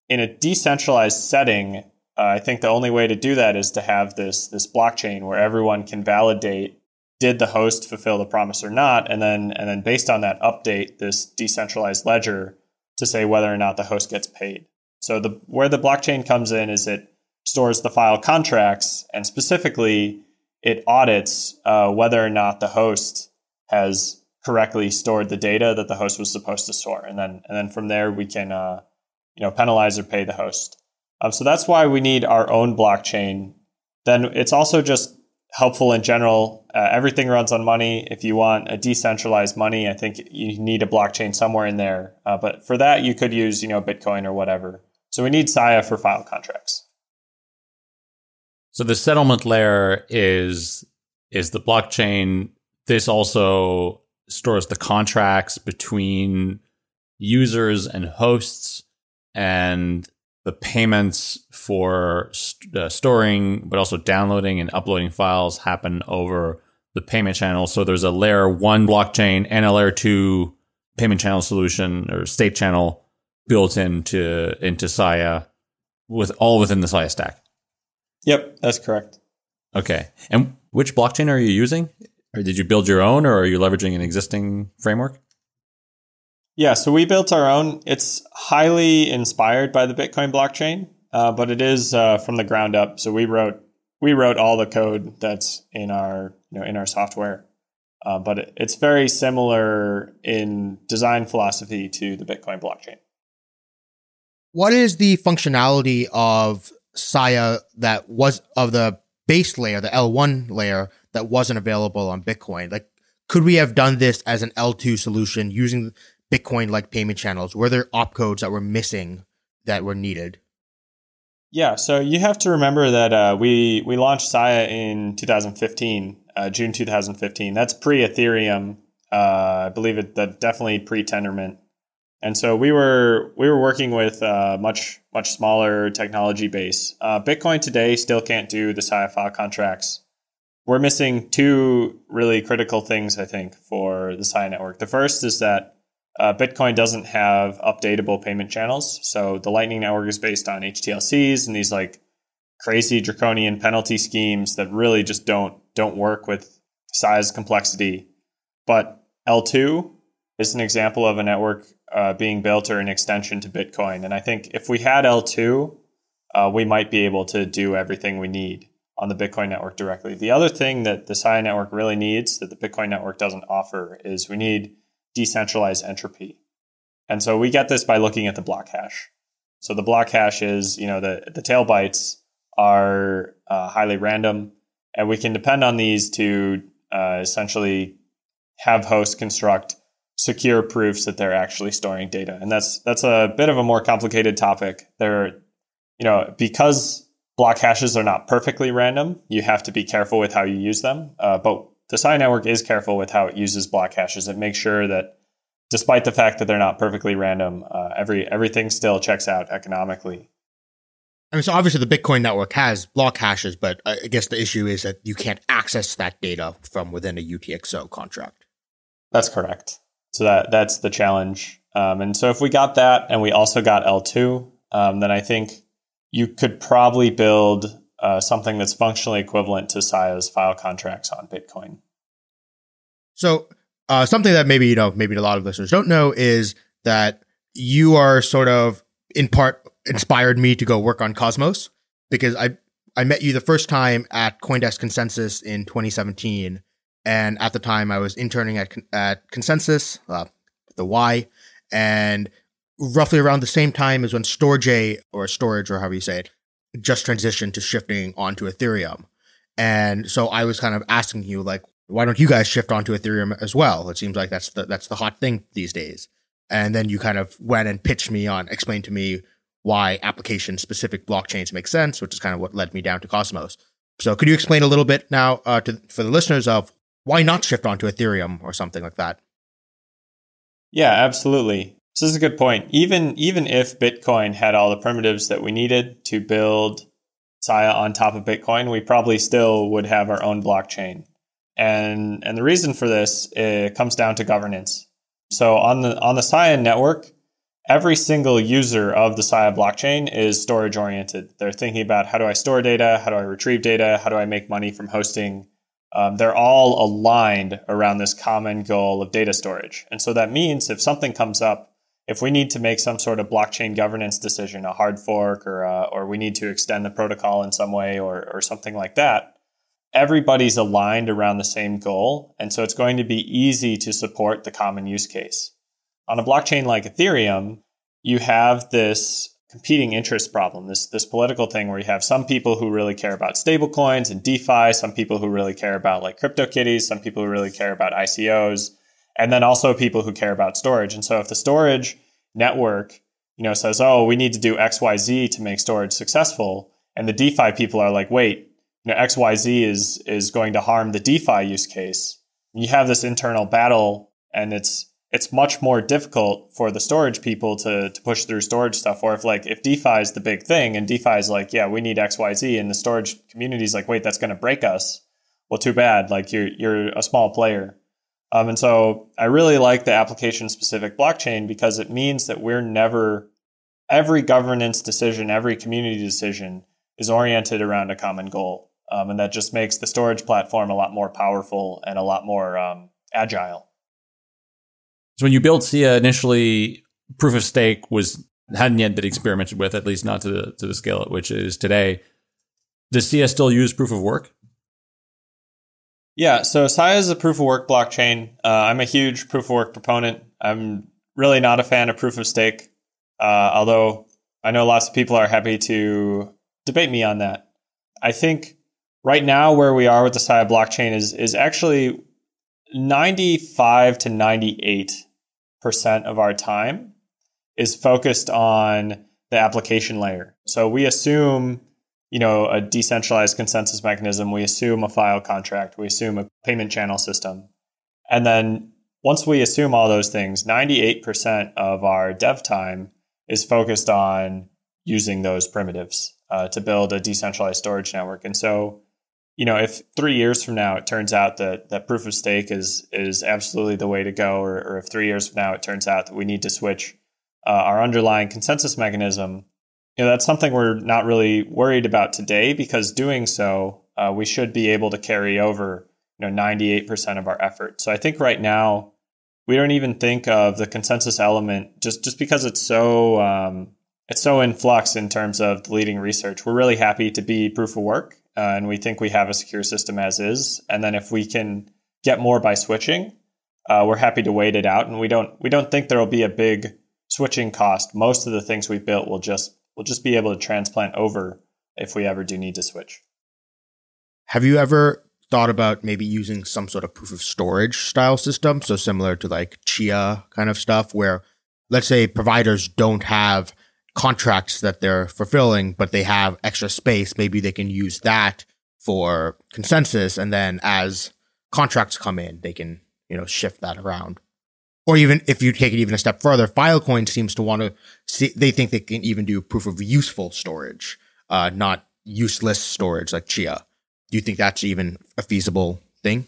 in a decentralized setting, uh, I think the only way to do that is to have this this blockchain where everyone can validate did the host fulfill the promise or not, and then and then based on that update this decentralized ledger to say whether or not the host gets paid. So the where the blockchain comes in is it stores the file contracts and specifically it audits uh, whether or not the host has correctly stored the data that the host was supposed to store, and then and then from there we can uh, you know penalize or pay the host. Um, so that's why we need our own blockchain. Then it's also just helpful in general. Uh, everything runs on money. If you want a decentralized money, I think you need a blockchain somewhere in there. Uh, but for that, you could use you know Bitcoin or whatever. So we need Sia for file contracts. So the settlement layer is is the blockchain. This also stores the contracts between users and hosts and the payments for st- uh, storing, but also downloading and uploading files happen over the payment channel. So there's a layer one blockchain and a layer two payment channel solution or state channel built into into Sia with all within the Sia stack. Yep, that's correct. Okay. And which blockchain are you using? Or did you build your own or are you leveraging an existing framework? Yeah, so we built our own. It's highly inspired by the Bitcoin blockchain, uh, but it is uh, from the ground up. So we wrote we wrote all the code that's in our you know in our software, uh, but it, it's very similar in design philosophy to the Bitcoin blockchain. What is the functionality of Sia that was of the base layer, the L1 layer that wasn't available on Bitcoin? Like, could we have done this as an L2 solution using Bitcoin like payment channels? Were there opcodes that were missing that were needed? Yeah, so you have to remember that uh, we we launched Sia in 2015, uh, June 2015. That's pre Ethereum. Uh, I believe it that definitely pre Tendermint. And so we were we were working with a much much smaller technology base. Uh, Bitcoin today still can't do the Sia file contracts. We're missing two really critical things, I think, for the Sia network. The first is that uh, Bitcoin doesn't have updatable payment channels. So the Lightning Network is based on HTLCs and these like crazy draconian penalty schemes that really just don't don't work with Sia's complexity. But eltoo is an example of a network uh, being built or an extension to Bitcoin. And I think if we had eltoo, uh, we might be able to do everything we need on the Bitcoin network directly. The other thing that the Sia network really needs that the Bitcoin network doesn't offer is we need decentralized entropy. And so we get this by looking at the block hash. So the block hash is, you know, the, the tail bytes are uh, highly random, and we can depend on these to uh, essentially have hosts construct secure proofs that they're actually storing data. And that's that's a bit of a more complicated topic. There, you know, because block hashes are not perfectly random, you have to be careful with how you use them. Uh, but the Sia network is careful with how it uses block hashes. It makes sure that despite the fact that they're not perfectly random, uh, every everything still checks out economically. I mean, so obviously the Bitcoin network has block hashes, but I guess the issue is that you can't access that data from within a UTXO contract. That's correct. So that that's the challenge. Um, and so if we got that and we also got eltoo, um, then I think you could probably build uh, something that's functionally equivalent to Sia's file contracts on Bitcoin. So uh, something that maybe you know, maybe a lot of listeners don't know is that you are sort of in part inspired me to go work on Cosmos because I I met you the first time at CoinDesk Consensus in 2017, and at the time I was interning at at ConsenSys, uh, the Y, and roughly around the same time as when Storj or Storage or however you say it just transitioned to shifting onto Ethereum. And so I was kind of asking you like, why don't you guys shift onto Ethereum as well? It seems like that's the that's the hot thing these days. And then you kind of went and pitched me on, explained to me why application specific blockchains make sense, which is kind of what led me down to Cosmos. So could you explain a little bit now uh, to, for the listeners of why not shift onto Ethereum or something like that? Yeah, absolutely. So this is a good point. Even even if Bitcoin had all the primitives that we needed to build Sia on top of Bitcoin, we probably still would have our own blockchain. And and the reason for this comes down to governance. So on the on the Sia network, every single user of the Sia blockchain is storage oriented. They're thinking about how do I store data, how do I retrieve data, how do I make money from hosting. Um, they're all aligned around this common goal of data storage. And so that means if something comes up if we need to make some sort of blockchain governance decision, a hard fork, or uh, or we need to extend the protocol in some way, or or something like that, everybody's aligned around the same goal, and so it's going to be easy to support the common use case. On a blockchain like Ethereum, you have this competing interest problem, this this political thing where you have some people who really care about stablecoins and DeFi, some people who really care about like CryptoKitties, some people who really care about ICOs and then also people who care about storage. And so if the storage network, you know, says, "Oh, we need to do X, Y, Z to make storage successful," and the DeFi people are like, "Wait, you know, X, Y, Z is is going to harm the DeFi use case." You have this internal battle, and it's it's much more difficult for the storage people to to push through storage stuff. Or if like if DeFi is the big thing, and DeFi is like, "Yeah, we need X, Y, Z," and the storage community is like, "Wait, that's going to break us." Well, too bad. Like you're you're a small player. Um, and so I really like the application specific blockchain because it means that we're never, every governance decision, every community decision is oriented around a common goal. Um, and that just makes the storage platform a lot more powerful and a lot more um, agile. So when you built Sia initially, proof of stake was hadn't yet been experimented with, at least not to the to the scale at which it is today. Does Sia still use proof of work? Yeah, so Sia is a proof of work blockchain. Uh, I'm a huge proof of work proponent. I'm really not a fan of proof of stake, uh, although I know lots of people are happy to debate me on that. I think right now where we are with the Sia blockchain is is actually 95 to 98 percent of our time is focused on the application layer. So we assume you know, a decentralized consensus mechanism, we assume a file contract, we assume a payment channel system. And then once we assume all those things, 98% of our dev time is focused on using those primitives uh, to build a decentralized storage network. And so, you know, if three years from now it turns out that that proof of stake is is absolutely the way to go, or, or if three years from now it turns out that we need to switch uh, our underlying consensus mechanism you know that's something we're not really worried about today because doing so uh, we should be able to carry over you know 98% of our effort. So i think right now we don't even think of the consensus element just just because it's so um, it's so in flux in terms of the leading research. We're really happy to be proof of work uh, and we think we have a secure system as is. And then if we can get more by switching uh, we're happy to wait it out. And we don't we don't think there will be a big switching cost. Most of the things we built will just we'll just be able to transplant over if we ever do need to switch. Have you ever thought about maybe using some sort of proof of storage style system? So similar to like Chia kind of stuff where let's say providers don't have contracts that they're fulfilling, but they have extra space. Maybe they can use that for consensus. And then as contracts come in, they can, you know, shift that around or even if you take it even a step further, Filecoin seems to want to see, they think they can even do proof of useful storage. uh, not useless storage like Chia. Do you think that's even a feasible thing?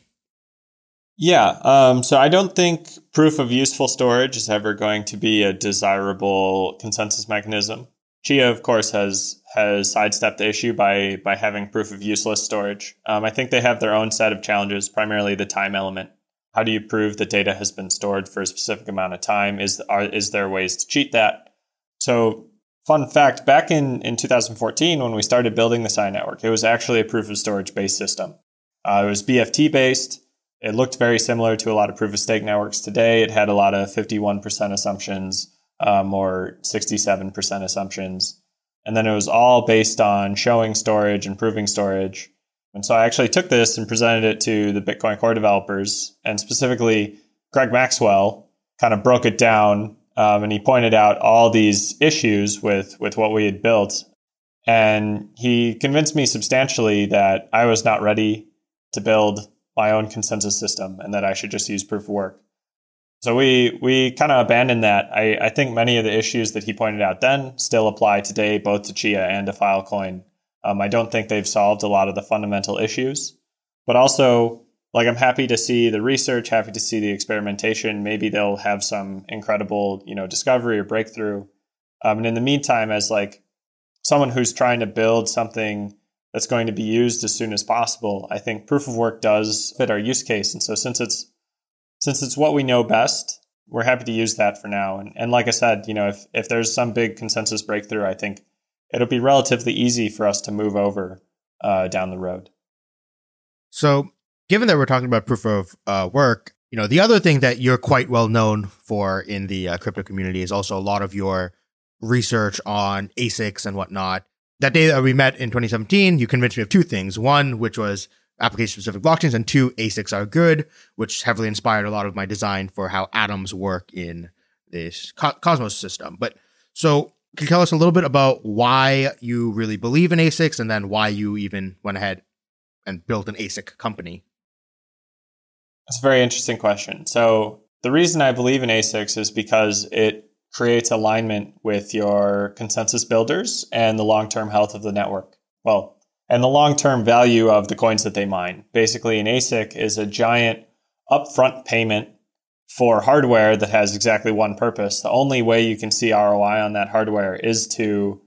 Yeah. Um, so I don't think proof of useful storage is ever going to be a desirable consensus mechanism. Chia, of course, has has sidestepped the issue by by having proof of useless storage. Um, I think they have their own set of challenges, primarily the time element. How do you prove that data has been stored for a specific amount of time? Is are, is there ways to cheat that? So, fun fact: back in in 2014, when we started building the Sia network, it was actually a proof of storage based system. Uh, it was BFT based it looked very similar to a lot of proof of stake networks today. It had a lot of 51% assumptions um, or 67% assumptions. And then it was all based on showing storage and proving storage. And so I actually took this and presented it to the Bitcoin core developers, and specifically Greg Maxwell kind of broke it down um, and he pointed out all these issues with, with what we had built. And he convinced me substantially that I was not ready to build my own consensus system and that I should just use proof of work. So we we kind of abandoned that. I, I think many of the issues that he pointed out then still apply today, both to Chia and to Filecoin. Um, I don't think they've solved a lot of the fundamental issues, but also like I'm happy to see the research, happy to see the experimentation. Maybe they'll have some incredible you know discovery or breakthrough. Um, and in the meantime, as like someone who's trying to build something that's going to be used as soon as possible. I think proof of work does fit our use case. And so since it's since it's what we know best, we're happy to use that for now. And, and like I said, you know, if, if there's some big consensus breakthrough, I think it'll be relatively easy for us to move over uh, down the road. So, given that we're talking about proof of uh, work, you know, the other thing that you're quite well known for in the uh, crypto community is also a lot of your research on ASICs and whatnot that day that we met in 2017, you convinced me of two things. One, which was application specific blockchains, and two, ASICs are good, which heavily inspired a lot of my design for how atoms work in this co- Cosmos system. But so, you tell us a little bit about why you really believe in ASICs and then why you even went ahead and built an ASIC company? That's a very interesting question. So, the reason I believe in ASICs is because it creates alignment with your consensus builders and the long term health of the network. Well, and the long term value of the coins that they mine. Basically, an ASIC is a giant upfront payment for hardware that has exactly one purpose. The only way you can see ROI on that hardware is to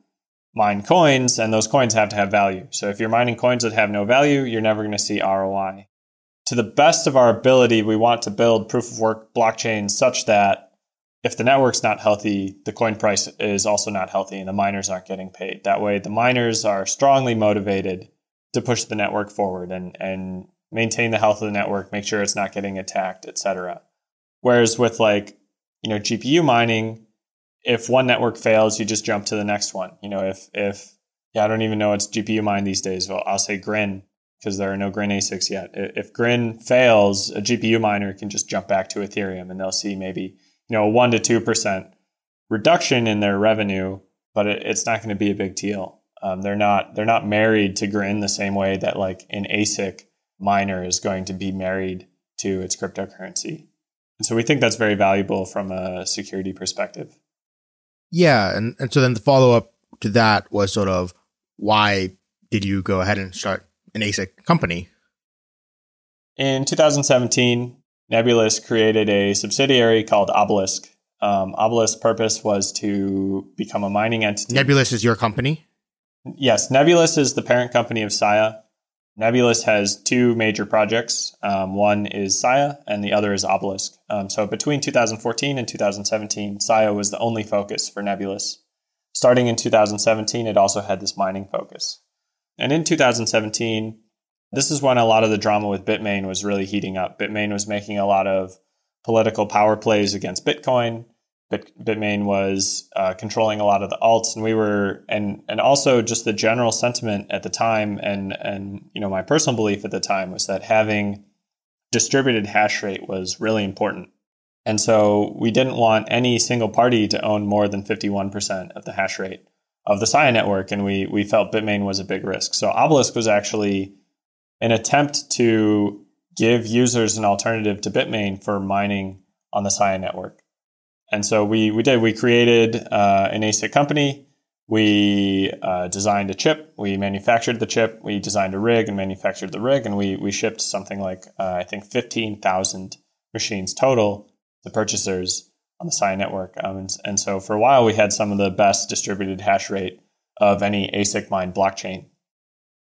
mine coins, and those coins have to have value. So if you're mining coins that have no value, you're never going to see ROI. To the best of our ability, we want to build proof of work blockchains such that if the network's not healthy, the coin price is also not healthy and the miners aren't getting paid. That way, the miners are strongly motivated to push the network forward and, and maintain the health of the network, make sure it's not getting attacked, etc. Whereas with like, you know, GPU mining, if one network fails, you just jump to the next one. You know, if, if, yeah, I don't even know what's GPU mine these days. Well, I'll say Grin because there are no Grin ASICs yet. If Grin fails, a GPU miner can just jump back to Ethereum and they'll see maybe you know, a one to two percent reduction in their revenue, but it, it's not going to be a big deal. Um, they're not they're not married to Grin the same way that like an ASIC miner is going to be married to its cryptocurrency. And so we think that's very valuable from a security perspective. Yeah, and, and so then the follow up to that was sort of why did you go ahead and start an ASIC company? In 2017, Nebulous created a subsidiary called Obelisk. Um, Obelisk's purpose was to become a mining entity. Nebulous is your company? Yes, Nebulous is the parent company of Sia. Nebulous has two major projects. Um, one is Sia, and the other is Obelisk. Um, so between 2014 and 2017, Sia was the only focus for Nebulous. Starting in 2017, it also had this mining focus. And in 2017, this is when a lot of the drama with Bitmain was really heating up. Bitmain was making a lot of political power plays against Bitcoin. Bit, Bitmain was uh, controlling a lot of the alts, and we were, and and also just the general sentiment at the time, and and you know my personal belief at the time was that having distributed hash rate was really important, and so we didn't want any single party to own more than fifty one percent of the hash rate of the Sia network, and we we felt Bitmain was a big risk. So Obelisk was actually an attempt to give users an alternative to Bitmain for mining on the Sia network. And so we, we did, we created uh, an ASIC company. we uh, designed a chip, we manufactured the chip, we designed a rig and manufactured the rig, and we we shipped something like uh, I think fifteen thousand machines total to purchasers on the Sia network. Um, and, and so for a while, we had some of the best distributed hash rate of any ASIC mined blockchain.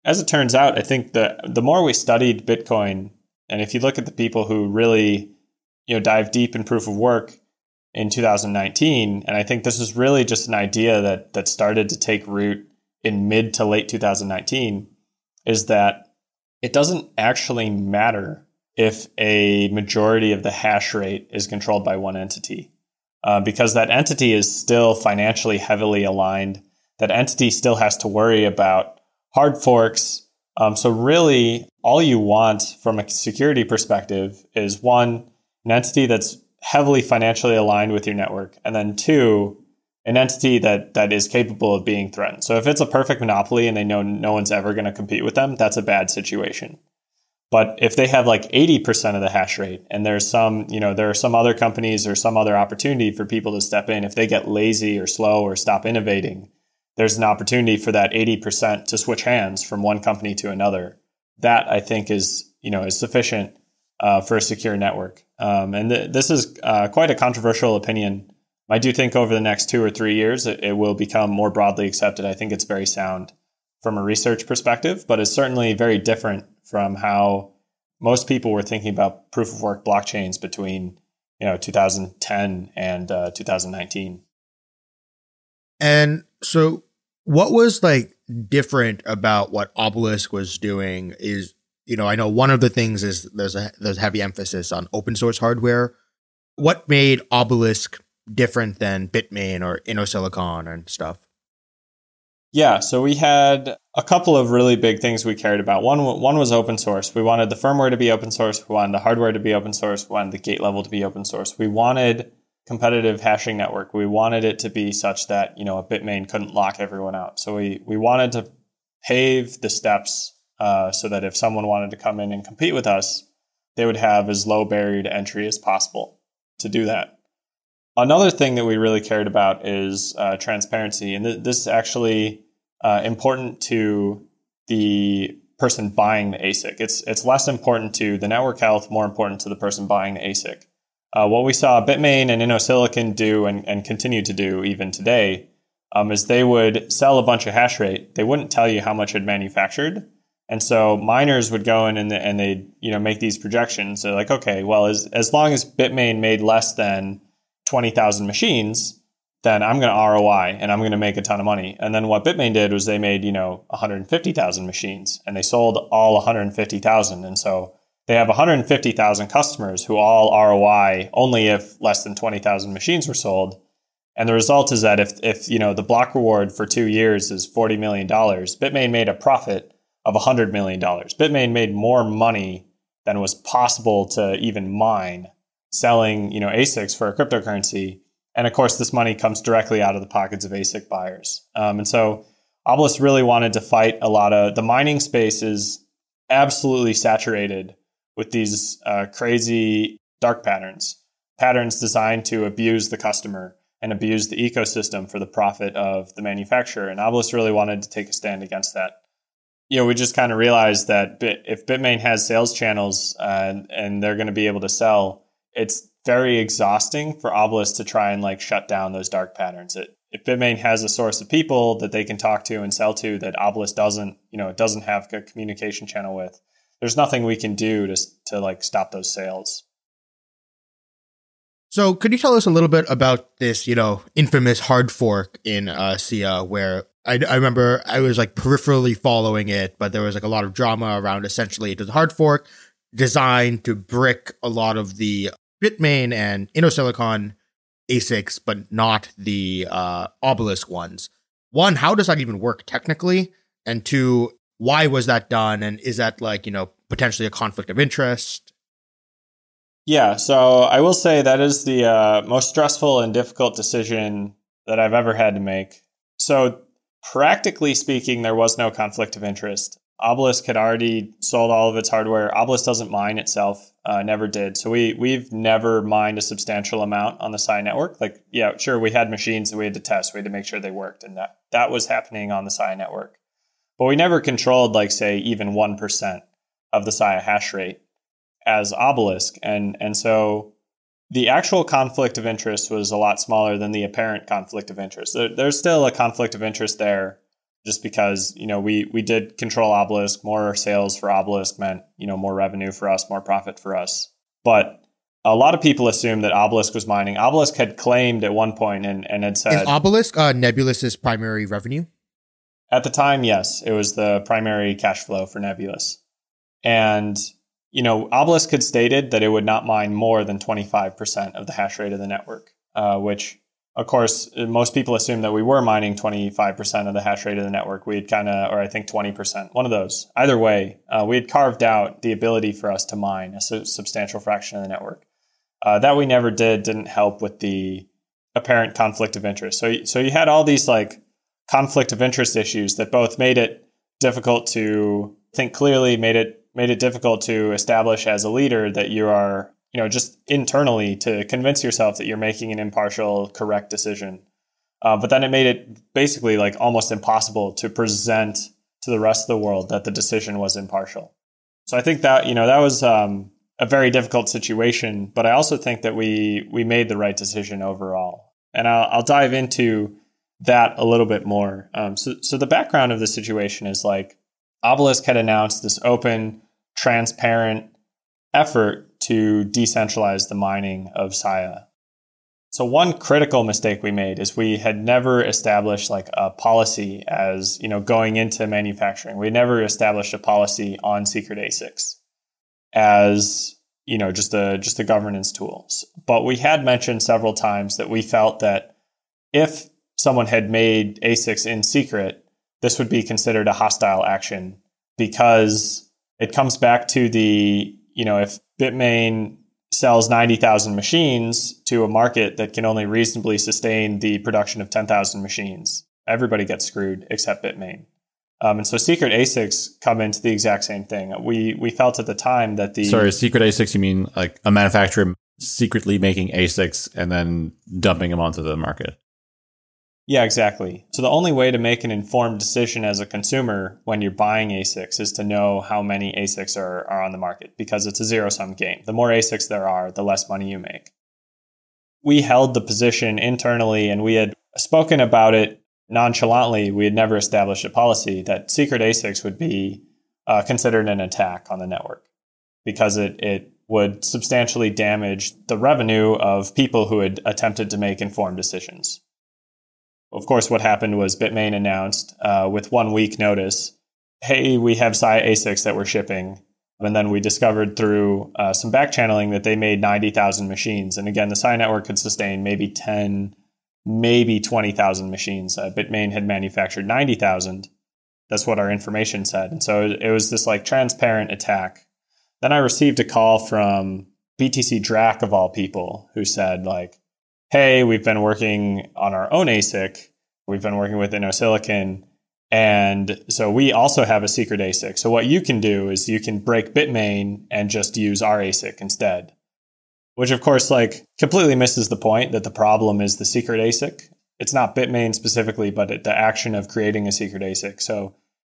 As it turns out, I think the the more we studied Bitcoin, and if you look at the people who really you know dive deep in proof of work in 2019. And I think this is really just an idea that that started to take root in mid to late 2019 is that it doesn't actually matter if a majority of the hash rate is controlled by one entity. Uh, because that entity is still financially heavily aligned. That entity still has to worry about hard forks. Um, so, really, all you want from a security perspective is one, an entity that's heavily financially aligned with your network, and then two, an entity that that is capable of being threatened. So if it's a perfect monopoly and they know no one's ever going to compete with them, that's a bad situation. But if they have like 80% of the hash rate and there's some, you know, there are some other companies or some other opportunity for people to step in, if they get lazy or slow or stop innovating, there's an opportunity for that 80% to switch hands from one company to another. That I think is, you know, is sufficient uh, for a secure network. Um, and th- this is uh, quite a controversial opinion. I do think over the next two or three years, it, it, will become more broadly accepted. I think it's very sound from a research perspective, but it's certainly very different from how most people were thinking about proof of work blockchains between you know 2010 and uh, 2019. And so, what was like different about what Obelisk was doing? Is you know, I know one of the things is there's a there's heavy emphasis on open source hardware. What made Obelisk different than Bitmain or InnoSilicon and stuff? Yeah, so we had a couple of really big things we cared about. One one was open source. We wanted the firmware to be open source. We wanted the hardware to be open source. We wanted the gate level to be open source. We wanted competitive hashing network. We wanted it to be such that you know a Bitmain couldn't lock everyone out. So we we wanted to pave the steps uh, so that if someone wanted to come in and compete with us, they would have as low barrier to entry as possible to do that. Another thing that we really cared about is uh, transparency, and th- this is actually uh, important to the person buying the ASIC. It's it's less important to the network health, more important to the person buying the ASIC. Uh, what we saw Bitmain and InnoSilicon do and, and continue to do even today um, is they would sell a bunch of hash rate. They wouldn't tell you how much it manufactured, and so miners would go in and, and they'd, you know, make these projections. They're like, okay, well, as, as long as Bitmain made less than 20,000 machines, then I'm going to ROI and I'm going to make a ton of money. And then what Bitmain did was they made, you know, 150,000 machines and they sold all 150,000. And so they have 150,000 customers who all ROI only if less than 20,000 machines were sold. And the result is that if, if, you know, the block reward for two years is $40 million, Bitmain made a profit of $100 million. Bitmain made more money than was possible to even mine selling, you know, ASICs for a cryptocurrency. And of course, this money comes directly out of the pockets of ASIC buyers. Um, and so Obelisk really wanted to fight a lot of the mining space is absolutely saturated with these uh, crazy dark patterns, patterns designed to abuse the customer and abuse the ecosystem for the profit of the manufacturer. And Obelisk really wanted to take a stand against that you know, we just kind of realized that Bit, if Bitmain has sales channels uh, and they're going to be able to sell, it's very exhausting for Obelisk to try and like shut down those dark patterns. It, if Bitmain has a source of people that they can talk to and sell to that Obelisk doesn't, you know, it doesn't have a communication channel with, there's nothing we can do to to like stop those sales. So, could you tell us a little bit about this, you know, infamous hard fork in uh, Sia, where I, I remember I was like peripherally following it, but there was like a lot of drama around essentially it was a hard fork designed to brick a lot of the Bitmain and InnoSilicon ASICs, but not the uh, Obelisk ones. One, how does that even work technically? And two, why was that done? And is that like, you know, potentially a conflict of interest? Yeah, so I will say that is the uh, most stressful and difficult decision that I've ever had to make. So Practically speaking, there was no conflict of interest. Obelisk had already sold all of its hardware. Obelisk doesn't mine itself, uh, never did. So we we've never mined a substantial amount on the Sia network. Like, yeah, sure, we had machines that we had to test. We had to make sure they worked, and that that was happening on the Sia network. But we never controlled, like, say, even 1% of the Sia hash rate as Obelisk. And, and so the actual conflict of interest was a lot smaller than the apparent conflict of interest. There, there's still a conflict of interest there just because, you know, we, we did control Obelisk. More sales for Obelisk meant, you know, more revenue for us, more profit for us. But a lot of people assume that Obelisk was mining. Obelisk had claimed at one point and, and had said Is Obelisk uh, Nebulous's primary revenue? At the time, yes, it was the primary cash flow for Nebulous. And, you know, Obelisk had stated that it would not mine more than 25% of the hash rate of the network, uh, which, of course, most people assume that we were mining 25% of the hash rate of the network. We had kind of, or I think 20%, one of those. Either way, uh, we had carved out the ability for us to mine a su- substantial fraction of the network. Uh, that we never did didn't help with the apparent conflict of interest. So, so you had all these like conflict of interest issues that both made it difficult to think clearly, made it made it difficult to establish as a leader that you are, you know, just internally to convince yourself that you're making an impartial, correct decision. Uh, but then it made it basically like almost impossible to present to the rest of the world that the decision was impartial. So I think that you know that was um, a very difficult situation, but I also think that we we made the right decision overall. And I'll, I'll dive into that a little bit more. Um, so, so the background of the situation is like Obelisk had announced this open, transparent effort to decentralize the mining of Sia. So one critical mistake we made is we had never established like a policy as, you know, going into manufacturing. We never established a policy on secret ASICs as, you know, just a just a governance tool. But we had mentioned several times that we felt that if someone had made ASICs in secret, this would be considered a hostile action because it comes back to the, you know, if Bitmain sells 90,000 machines to a market that can only reasonably sustain the production of 10,000 machines, everybody gets screwed except Bitmain. Um, and so secret ASICs come into the exact same thing. We we felt at the time that the sorry secret ASICs you mean like a manufacturer secretly making ASICs and then dumping them onto the market. Yeah, exactly. So the only way to make an informed decision as a consumer when you're buying ASICs is to know how many ASICs are, are on the market because it's a zero sum game. The more ASICs there are, the less money you make. We held the position internally and we had spoken about it nonchalantly. We had never established a policy that secret ASICs would be uh, considered an attack on the network because it, it would substantially damage the revenue of people who had attempted to make informed decisions of course, what happened was Bitmain announced uh, with one week notice, hey, we have Sia ASICs that we're shipping. And then we discovered through uh, some back channeling that they made 90,000 machines. And again, the Sia network could sustain maybe 10, maybe 20,000 machines. Uh, Bitmain had manufactured 90,000. That's what our information said. And so it was this like transparent attack. Then I received a call from BTCDrak of all people who said like, hey, we've been working on our own ASIC. We've been working with InnoSilicon. And so we also have a secret ASIC. So what you can do is you can break Bitmain and just use our ASIC instead. Which of course like completely misses the point that the problem is the secret ASIC. It's not Bitmain specifically, but the action of creating a secret ASIC. So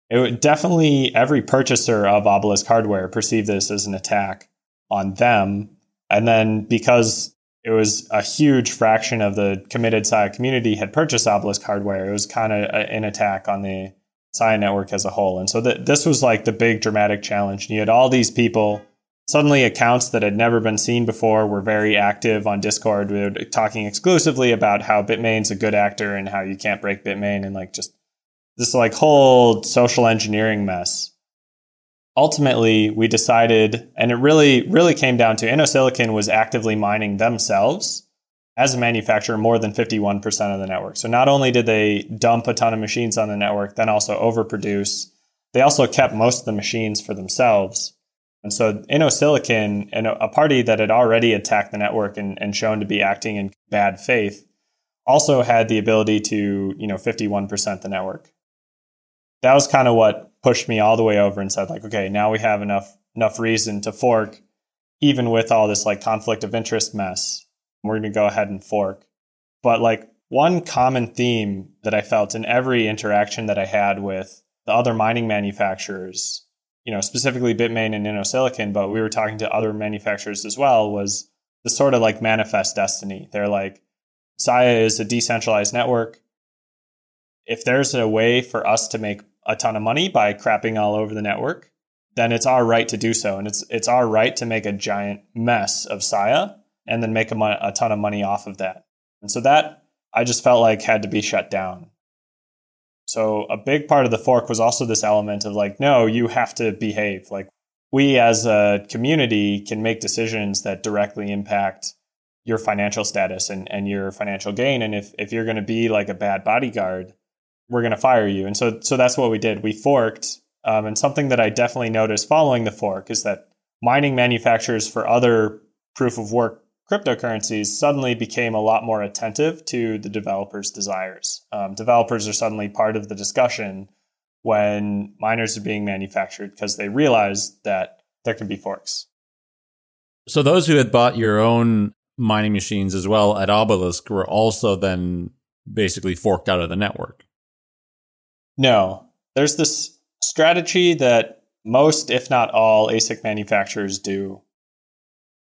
it would definitely every purchaser of Obelisk hardware perceived this as an attack on them. And then because it was a huge fraction of the committed Sia community had purchased Obelisk hardware. It was kind of an attack on the Sia network as a whole. And so th- this was like the big dramatic challenge. You had all these people, suddenly accounts that had never been seen before were very active on Discord. We were talking exclusively about how Bitmain's a good actor and how you can't break Bitmain and like just this like whole social engineering mess ultimately we decided, and it really, really came down to InnoSilicon was actively mining themselves as a manufacturer more than 51% of the network. So not only did they dump a ton of machines on the network, then also overproduce, they also kept most of the machines for themselves. And so InnoSilicon, and a party that had already attacked the network and, and shown to be acting in bad faith, also had the ability to, you know, 51% the network. That was kind of what pushed me all the way over and said like, okay, now we have enough enough reason to fork, even with all this like conflict of interest mess. We're going to go ahead and fork. But like one common theme that I felt in every interaction that I had with the other mining manufacturers, you know, specifically Bitmain and InnoSilicon, but we were talking to other manufacturers as well, was the sort of like manifest destiny. They're like, Sia is a decentralized network. If there's a way for us to make a ton of money by crapping all over the network, then it's our right to do so. And it's, it's our right to make a giant mess of Sia and then make a, a ton of money off of that. And so that I just felt like had to be shut down. So a big part of the fork was also this element of like, no, you have to behave. Like we as a community can make decisions that directly impact your financial status and, and your financial gain. And if, if you're going to be like a bad bodyguard, we're going to fire you. And so, so that's what we did. We forked. Um, and something that I definitely noticed following the fork is that mining manufacturers for other proof of work cryptocurrencies suddenly became a lot more attentive to the developers' desires. Um, developers are suddenly part of the discussion when miners are being manufactured because they realize that there can be forks. So those who had bought your own mining machines as well at Obelisk were also then basically forked out of the network. No, there's this strategy that most, if not all, ASIC manufacturers do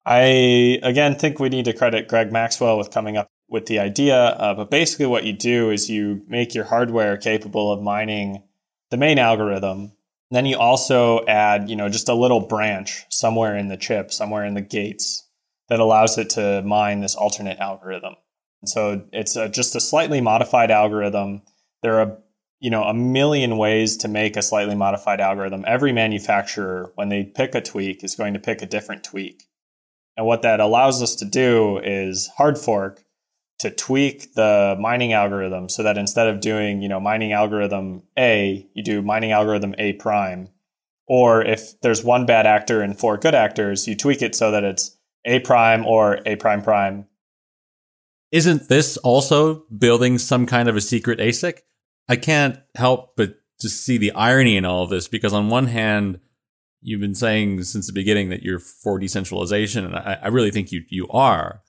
I again think we need to credit Greg Maxwell with coming up with the idea. Uh, but basically, what you do is you make your hardware capable of mining the main algorithm. Then you also add, you know, just a little branch somewhere in the chip, somewhere in the gates that allows it to mine this alternate algorithm. And so it's a, just a slightly modified algorithm. There are, you know, a million ways to make a slightly modified algorithm. Every manufacturer, when they pick a tweak, is going to pick a different tweak. And what that allows us to do is hard fork to tweak the mining algorithm so that instead of doing, you know, mining algorithm A, you do mining algorithm A prime. Or if there's one bad actor and four good actors, you tweak it so that it's A prime or A prime prime. Isn't this also building some kind of a secret ASIC? I can't help but just see the irony in all of this because on one hand, you've been saying since the beginning that you're for decentralization, and I, I really think you you are.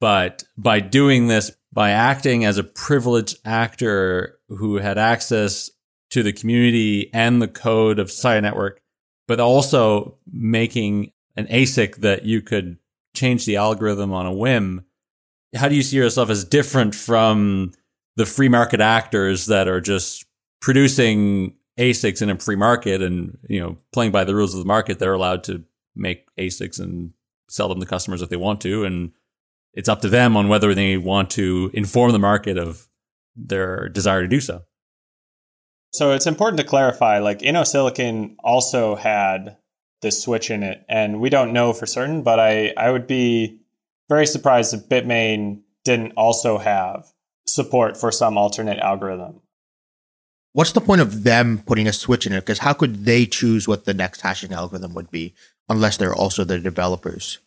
But by doing this, by acting as a privileged actor who had access to the community and the code of Sia Network, but also making an ASIC that you could change the algorithm on a whim, how do you see yourself as different from the free market actors that are just producing ASICs in a free market and, you know, playing by the rules of the market, they're allowed to make ASICs and sell them to customers if they want to. And it's up to them on whether they want to inform the market of their desire to do so. So it's important to clarify like InnoSilicon also had this switch in it. And we don't know for certain, but I, I would be very surprised if Bitmain didn't also have support for some alternate algorithm what's the point of them putting a switch in it? Because how could they choose what the next hashing algorithm would be unless they're also the developers?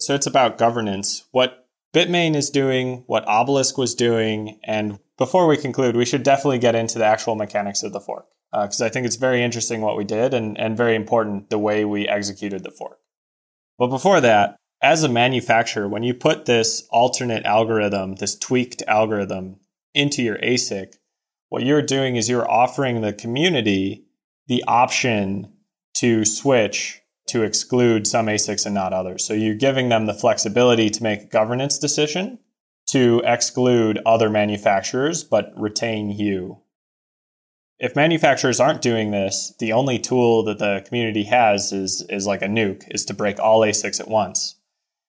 So it's about governance. What Bitmain is doing, what Obelisk was doing, and before we conclude, we should definitely get into the actual mechanics of the fork because uh, I think it's very interesting what we did and, and very important the way we executed the fork. But before that, as a manufacturer, when you put this alternate algorithm, this tweaked algorithm into your ASIC, what you're doing is you're offering the community the option to switch to exclude some ASICs and not others. So you're giving them the flexibility to make a governance decision to exclude other manufacturers but retain you. If manufacturers aren't doing this, the only tool that the community has is, is like a nuke, is to break all ASICs at once.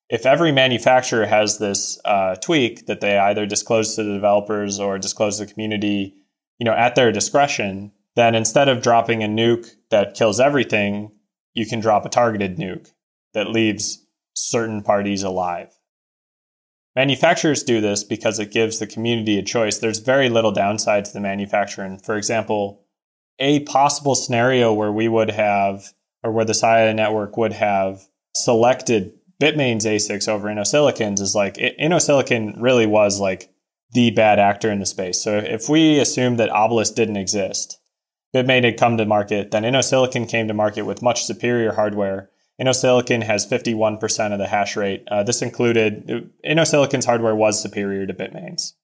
If every manufacturer has this uh, tweak that they either disclose to the developers or disclose to the community you know, at their discretion, then instead of dropping a nuke that kills everything, you can drop a targeted nuke that leaves certain parties alive. Manufacturers do this because it gives the community a choice. There's very little downside to the manufacturer. And for example, a possible scenario where we would have, or where the Sia network would have selected Bitmain's ASICs over InnoSilicon's is like, InnoSilicon really was like the bad actor in the space. So if we assume that Obelisk didn't exist, Bitmain had come to market, then InnoSilicon came to market with much superior hardware, InnoSilicon has 51% of the hash rate. Uh, this included InnoSilicon's hardware was superior to Bitmain's.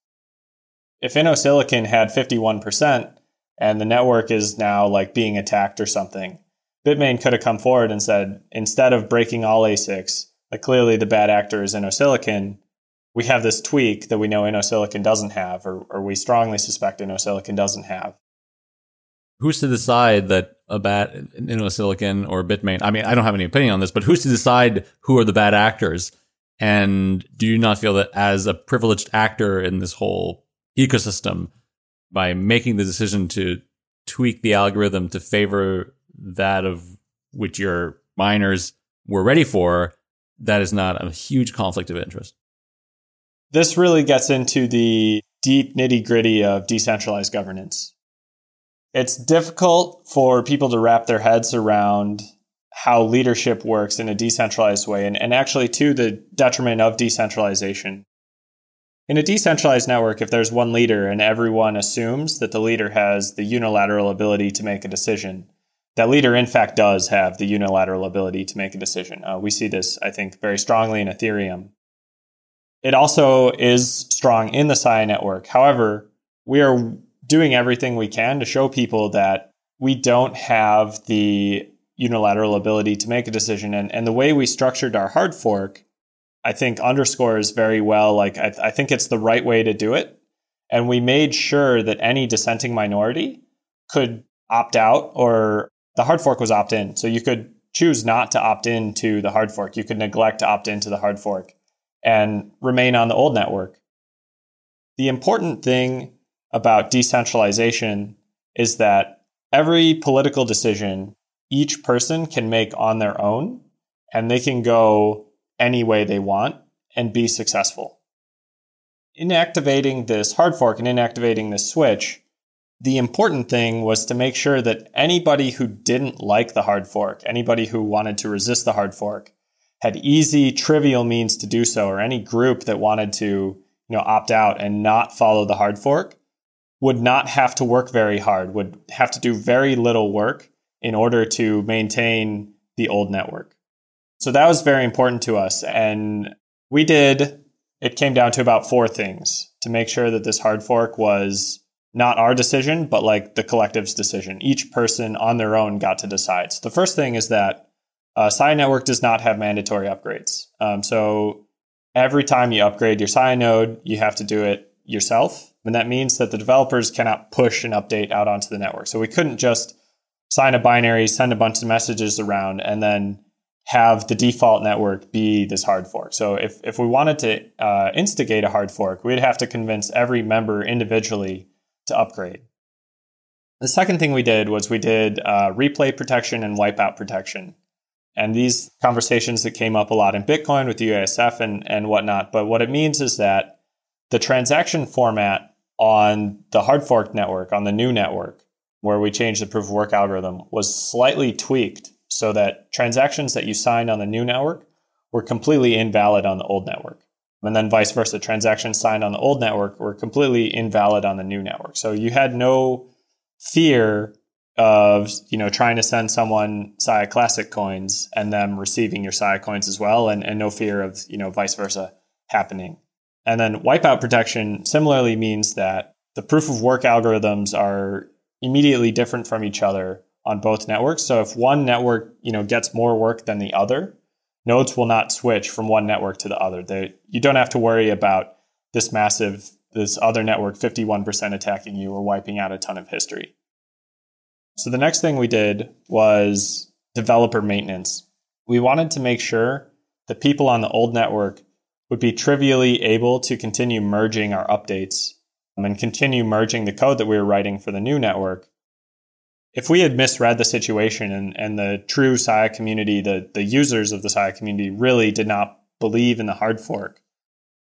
If InnoSilicon had 51% and the network is now like being attacked or something, Bitmain could have come forward and said, instead of breaking all ASICs, like clearly the bad actor is InnoSilicon, we have this tweak that we know InnoSilicon doesn't have, or, or we strongly suspect InnoSilicon doesn't have. Who's to decide that a bad InnoSilicon or Bitmain? I mean, I don't have any opinion on this, but who's to decide who are the bad actors? And do you not feel that as a privileged actor in this whole ecosystem, by making the decision to tweak the algorithm to favor that of which your miners were ready for, that is not a huge conflict of interest. This really gets into the deep nitty gritty of decentralized governance. It's difficult for people to wrap their heads around how leadership works in a decentralized way, and, and actually to the detriment of decentralization. In a decentralized network, if there's one leader and everyone assumes that the leader has the unilateral ability to make a decision, that leader, in fact, does have the unilateral ability to make a decision. Uh, we see this, I think, very strongly in Ethereum. It also is strong in the Sia network. However, we are doing everything we can to show people that we don't have the unilateral ability to make a decision. And, and the way we structured our hard fork, I think, underscores very well, like, I, I think it's the right way to do it. And we made sure that any dissenting minority could opt out or the hard fork was opt in. So you could choose not to opt in to the hard fork. You could neglect to opt into the hard fork and remain on the old network. The important thing about decentralization is that every political decision each person can make on their own and they can go any way they want and be successful. Inactivating this hard fork and inactivating this switch the important thing was to make sure that anybody who didn't like the hard fork, anybody who wanted to resist the hard fork, had easy, trivial means to do so, or any group that wanted to, you know, opt out and not follow the hard fork would not have to work very hard, would have to do very little work in order to maintain the old network. So that was very important to us. And we did, it came down to about four things to make sure that this hard fork was not our decision, but like the collective's decision. Each person on their own got to decide. So the first thing is that uh, Sia Network does not have mandatory upgrades. Um, so every time you upgrade your Sia node, you have to do it yourself. And that means that the developers cannot push an update out onto the network. So we couldn't just sign a binary, send a bunch of messages around, and then have the default network be this hard fork. So if, if we wanted to uh, instigate a hard fork, we'd have to convince every member individually to upgrade. The second thing we did was we did uh, replay protection and wipeout protection. And these conversations that came up a lot in Bitcoin with the UASF and, and whatnot. But what it means is that the transaction format on the hard fork network, on the new network, where we changed the proof of work algorithm, was slightly tweaked so that transactions that you signed on the new network were completely invalid on the old network and then vice versa. Transactions signed on the old network were completely invalid on the new network. So you had no fear of you know trying to send someone Sia Classic coins and them receiving your Sia coins as well, and, and no fear of you know vice versa happening. And then wipeout protection similarly means that the proof of work algorithms are immediately different from each other on both networks. So if one network you know gets more work than the other, nodes will not switch from one network to the other. They, you don't have to worry about this massive, this other network 51% attacking you or wiping out a ton of history. So the next thing we did was developer maintenance. We wanted to make sure that people on the old network would be trivially able to continue merging our updates and continue merging the code that we were writing for the new network if we had misread the situation and, and the true Sia community, the, the users of the Sia community really did not believe in the hard fork,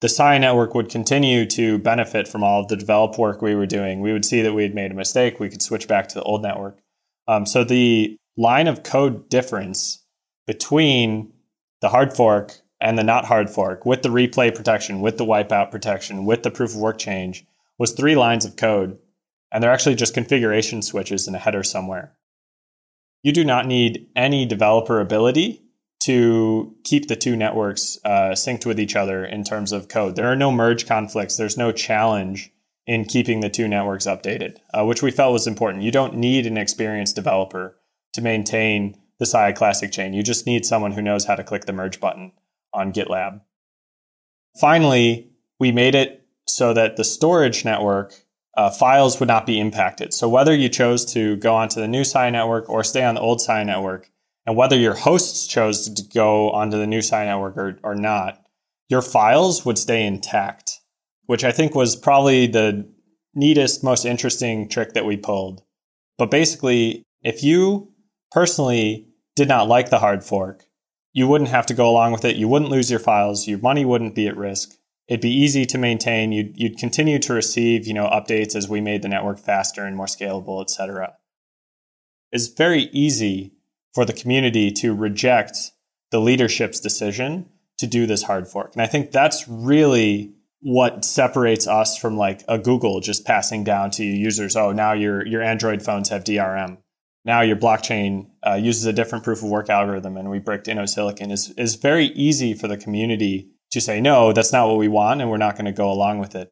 the Sia network would continue to benefit from all of the develop work we were doing. We would see that we had made a mistake. We could switch back to the old network. Um, so the line of code difference between the hard fork and the not hard fork with the replay protection, with the wipeout protection, with the proof of work change was three lines of code and they're actually just configuration switches in a header somewhere. You do not need any developer ability to keep the two networks uh, synced with each other in terms of code. There are no merge conflicts. There's no challenge in keeping the two networks updated, uh, which we felt was important. You don't need an experienced developer to maintain the Sia Classic chain. You just need someone who knows how to click the merge button on GitLab. Finally, we made it so that the storage network uh, files would not be impacted. So whether you chose to go onto the new Sia network or stay on the old Sia network, and whether your hosts chose to go onto the new Sia network or, or not, your files would stay intact, which I think was probably the neatest, most interesting trick that we pulled. But basically, if you personally did not like the hard fork, you wouldn't have to go along with it. You wouldn't lose your files. Your money wouldn't be at risk. It'd be easy to maintain. You'd, you'd continue to receive, you know, updates as we made the network faster and more scalable, et cetera. It's very easy for the community to reject the leadership's decision to do this hard fork. And I think that's really what separates us from like a Google just passing down to users, oh, now your your Android phones have DRM. Now your blockchain uh, uses a different proof of work algorithm and we bricked InnoSilicon is is very easy for the community to say, no, that's not what we want and we're not going to go along with it.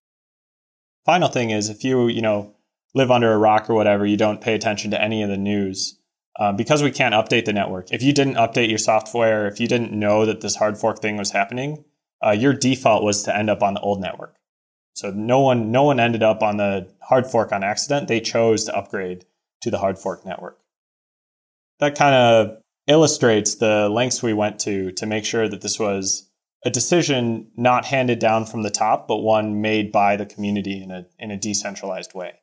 Final thing is if you, you know, live under a rock or whatever, you don't pay attention to any of the news, um, because we can't update the network. If you didn't update your software, if you didn't know that this hard fork thing was happening, uh, your default was to end up on the old network. So no one no one ended up on the hard fork on accident. They chose to upgrade to the hard fork network. That kind of illustrates the lengths we went to to make sure that this was a decision not handed down from the top, but one made by the community in a in a decentralized way.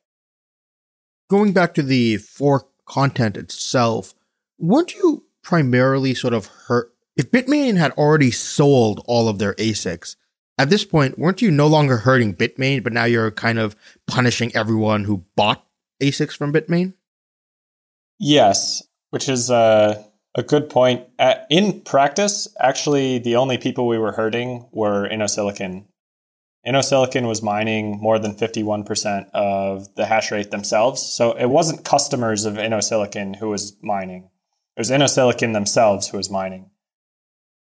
Going back to the fork content itself, weren't you primarily sort of hurt if Bitmain had already sold all of their ASICs? At this point, weren't you no longer hurting Bitmain, but now you're kind of punishing everyone who bought ASICs from Bitmain? Yes, which is uh, a good point. At, in practice, actually, the only people we were hurting were InnoSilicon. InnoSilicon was mining more than 51% of the hash rate themselves. So it wasn't customers of InnoSilicon who was mining. It was InnoSilicon themselves who was mining.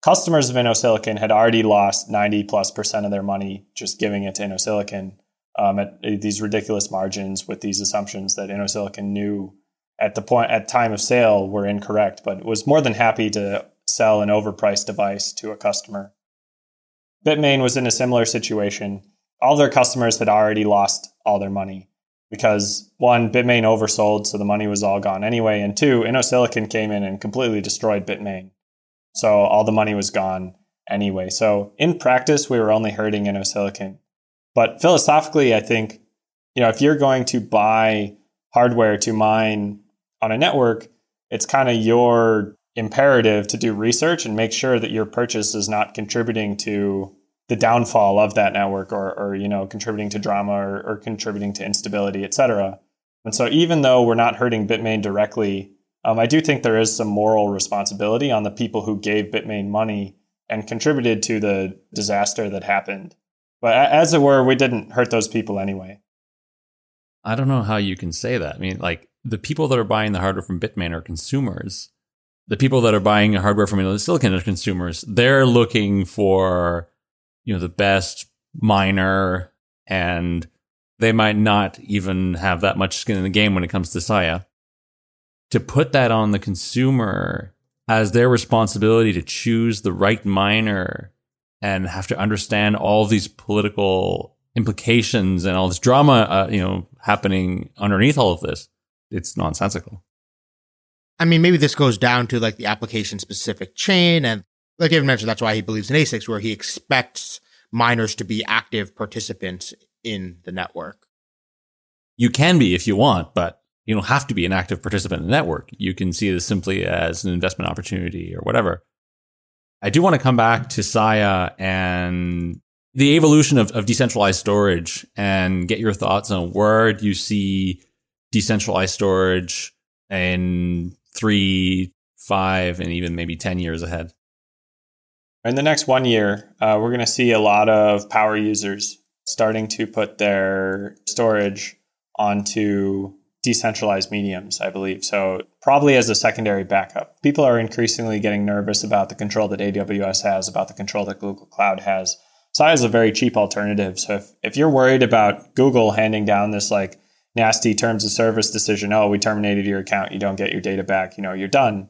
Customers of InnoSilicon had already lost 90 plus percent of their money just giving it to InnoSilicon um, at these ridiculous margins with these assumptions that InnoSilicon knew at the point at time of sale were incorrect, but was more than happy to sell an overpriced device to a customer. Bitmain was in a similar situation. All their customers had already lost all their money because one, Bitmain oversold, so the money was all gone anyway, and two, InnoSilicon came in and completely destroyed Bitmain, so all the money was gone anyway. So in practice, we were only hurting InnoSilicon, but philosophically, I think you know if you're going to buy hardware to mine on a network, it's kind of your imperative to do research and make sure that your purchase is not contributing to the downfall of that network or, or you know contributing to drama or, or contributing to instability et cetera. And so even though we're not hurting bitmain directly um, i do think there is some moral responsibility on the people who gave bitmain money and contributed to the disaster that happened. But as it were we didn't hurt those people anyway. I don't know how you can say that. I mean like the people that are buying the hardware from Bitmain are consumers. The people that are buying hardware from Silicon are consumers. They're looking for, you know, the best miner and they might not even have that much skin in the game when it comes to Sia. To put that on the consumer as their responsibility to choose the right miner and have to understand all these political implications and all this drama, uh, you know, happening underneath all of this it's nonsensical. I mean, maybe this goes down to like the application specific chain. And like David mentioned, that's why he believes in ASICs, where he expects miners to be active participants in the network. You can be if you want, but you don't have to be an active participant in the network. You can see this simply as an investment opportunity or whatever. I do want to come back to Sia and the evolution of, of decentralized storage and get your thoughts on where do you see decentralized storage in three, five, and even maybe 10 years ahead? In the next one year, uh, we're going to see a lot of power users starting to put their storage onto decentralized mediums, I believe. So probably as a secondary backup. People are increasingly getting nervous about the control that AWS has, about the control that Google Cloud has. Sia is a very cheap alternative. So if, if you're worried about Google handing down this like nasty terms of service decision, oh, we terminated your account, you don't get your data back, you know, you're done.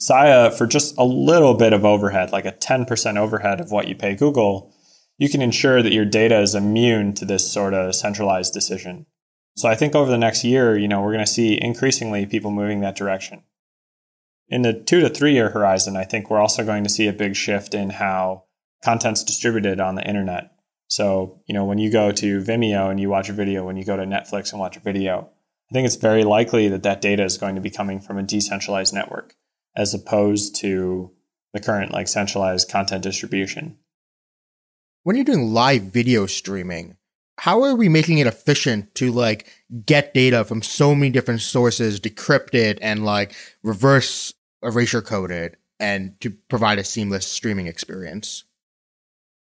Sia, for just a little bit of overhead, like a 10% overhead of what you pay Google, you can ensure that your data is immune to this sort of centralized decision. So I think over the next year, you know, we're going to see increasingly people moving that direction. In the two to three year horizon, I think we're also going to see a big shift in how content's distributed on the internet. So, you know, when you go to Vimeo and you watch a video, when you go to Netflix and watch a video, I think it's very likely that that data is going to be coming from a decentralized network as opposed to the current like centralized content distribution. When you're doing live video streaming, how are we making it efficient to like get data from so many different sources, decrypt it and like reverse erasure code it and to provide a seamless streaming experience?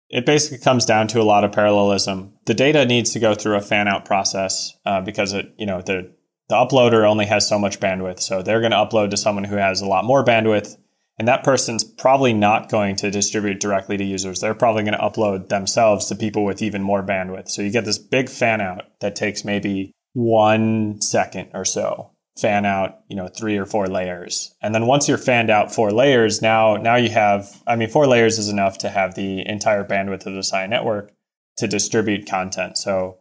It basically comes down to a lot of parallelism. The data needs to go through a fan out process uh, because it, you know, the the uploader only has so much bandwidth, so they're going to upload to someone who has a lot more bandwidth and that person's probably not going to distribute directly to users. They're probably going to upload themselves to people with even more bandwidth. So you get this big fan out that takes maybe one second or so. Fan out, you know, three or four layers. And then once you're fanned out four layers, now now you have I mean four layers is enough to have the entire bandwidth of the Sia network to distribute content. So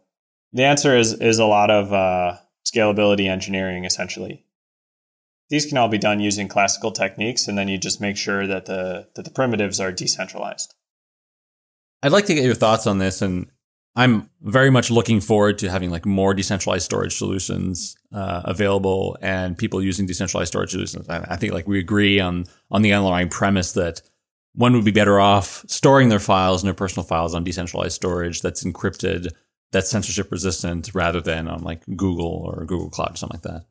the answer is is a lot of uh, scalability engineering essentially these can all be done using classical techniques, and then you just make sure that the that the primitives are decentralized. I'd like to get your thoughts on this, and I'm very much looking forward to having like more decentralized storage solutions uh, available and people using decentralized storage solutions. I, I think like we agree on on the underlying premise that one would be better off storing their files and their personal files on decentralized storage that's encrypted, that's censorship resistant, rather than on like Google or Google Cloud or something like that.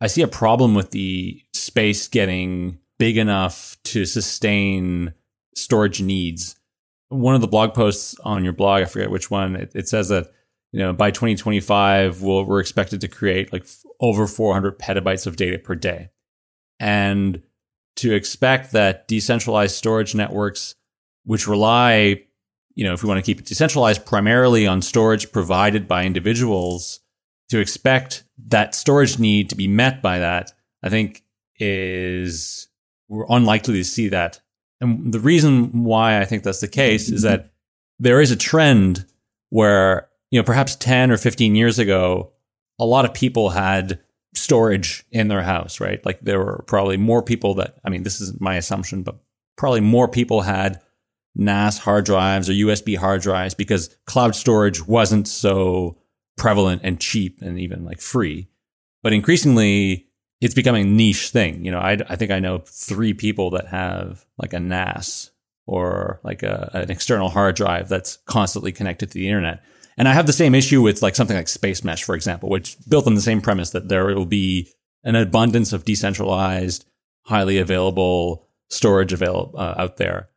I see a problem with the space getting big enough to sustain storage needs. One of the blog posts on your blog, I forget which one, it, it says that you know by 2025 we'll, we're expected to create like over 400 petabytes of data per day, and to expect that decentralized storage networks, which rely, you know, if we want to keep it decentralized, primarily on storage provided by individuals, to expect that storage need to be met by that, I think is we're unlikely to see that. And the reason why I think that's the case is that there is a trend where, you know, perhaps 10 or 15 years ago, a lot of people had storage in their house, right? Like there were probably more people that, I mean, this is my assumption, but probably more people had NAS hard drives or USB hard drives because cloud storage wasn't so prevalent and cheap and even like free. But increasingly, it's becoming a niche thing. You know, I, I think I know three people that have like a NAS or like a, an external hard drive that's constantly connected to the internet. And I have the same issue with like something like Spacemesh, for example, which built on the same premise that there will be an abundance of decentralized, highly available storage available uh, out there.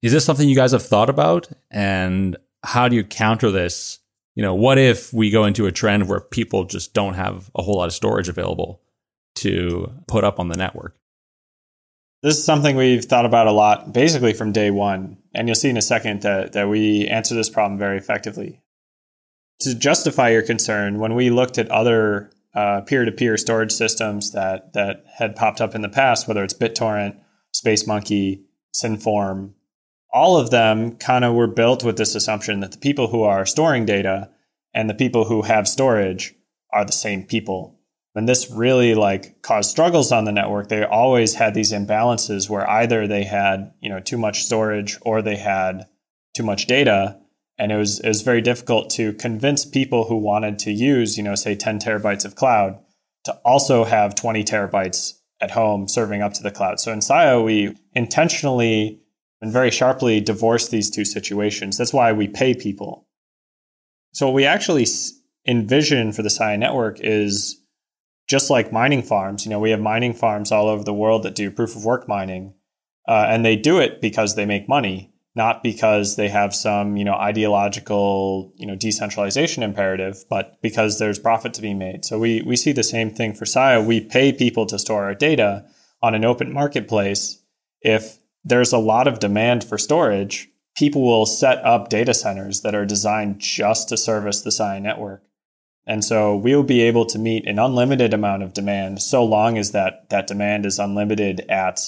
Is this something you guys have thought about? And how do you counter this you know, what if we go into a trend where people just don't have a whole lot of storage available to put up on the network? This is something we've thought about a lot, basically from day one. And you'll see in a second that, that we answer this problem very effectively. To justify your concern, when we looked at other peer to peer storage systems that, that had popped up in the past, whether it's BitTorrent, SpaceMonkey, Symform, all of them kind of were built with this assumption that the people who are storing data and the people who have storage are the same people. And this really like caused struggles on the network. They always had these imbalances where either they had, you know, too much storage or they had too much data. And it was it was very difficult to convince people who wanted to use, you know, say 10 terabytes of cloud to also have 20 terabytes at home serving up to the cloud. So in Sia, we intentionally and very sharply divorce these two situations. That's why we pay people. So what we actually envision for the Sia network is just like mining farms. You know, we have mining farms all over the world that do proof of work mining, uh, and they do it because they make money. not because they have some, you know, ideological, you know, decentralization imperative, but because there's profit to be made. So we we see the same thing for Sia. We pay people to store our data on an open marketplace. If there's a lot of demand for storage, people will set up data centers that are designed just to service the Sia network. And so we will be able to meet an unlimited amount of demand so long as that that demand is unlimited at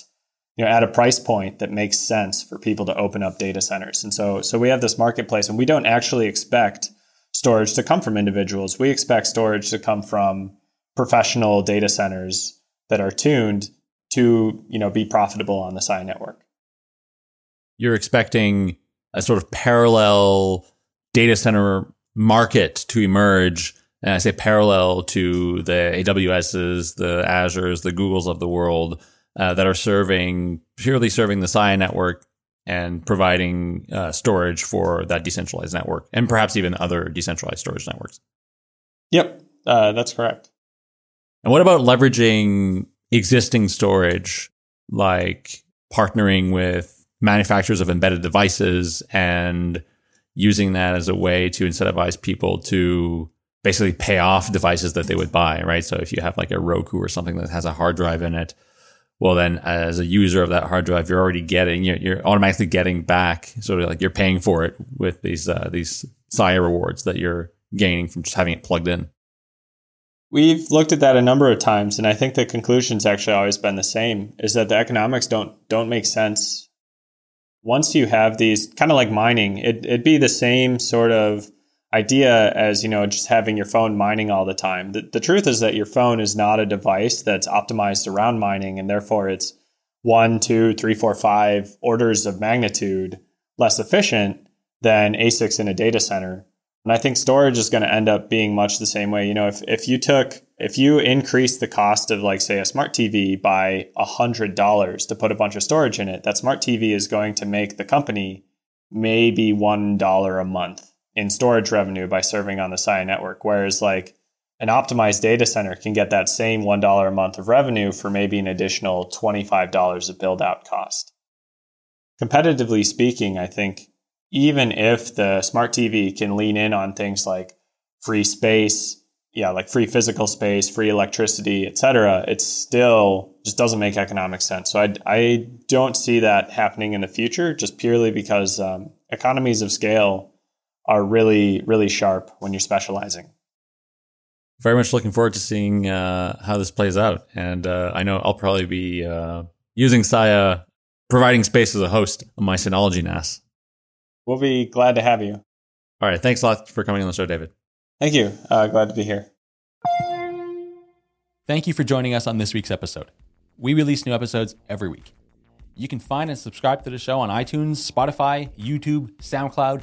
you know at a price point that makes sense for people to open up data centers. And so so we have this marketplace and we don't actually expect storage to come from individuals. We expect storage to come from professional data centers that are tuned to, you know, be profitable on the Sia network. You're expecting a sort of parallel data center market to emerge and I say parallel to the AWSs, the Azures, the Googles of the world uh, that are serving purely serving the Sia network and providing uh, storage for that decentralized network, and perhaps even other decentralized storage networks. Yep, uh, that's correct. And what about leveraging existing storage, like partnering with manufacturers of embedded devices and using that as a way to incentivize people to basically pay off devices that they would buy, right? So if you have like a Roku or something that has a hard drive in it, well then as a user of that hard drive you're already getting you're, you're automatically getting back sort of like you're paying for it with these uh, these Sia rewards that you're gaining from just having it plugged in we've looked at that a number of times and i think the conclusion's actually always been the same is that the economics don't don't make sense once you have these kind of like mining it, it'd be the same sort of idea as you know just having your phone mining all the time. The, the truth is that your phone is not a device that's optimized around mining and therefore it's one two three four five orders of magnitude less efficient than asics in a data center. And i think storage is going to end up being much the same way. You know if, if you took if you increase the cost of like say a smart tv by a hundred dollars to put a bunch of storage in it that smart tv is going to make the company maybe one dollar a month in storage revenue by serving on the Sia network. Whereas like an optimized data center can get that same $1 a month of revenue for maybe an additional $25 of build out cost. Competitively speaking, I think even if the smart TV can lean in on things like free space, yeah, like free physical space, free electricity, et cetera, it still just doesn't make economic sense. So I, I don't see that happening in the future just purely because um, economies of scale are really really sharp when you're specializing. Very much looking forward to seeing uh, how this plays out, and uh, I know I'll probably be uh, using Sia, providing space as a host on my Synology NAS. We'll be glad to have you. All right, thanks a lot for coming on the show, David. Thank you. Uh, glad to be here. Thank you for joining us on this week's episode. We release new episodes every week. You can find and subscribe to the show on iTunes, Spotify, YouTube, SoundCloud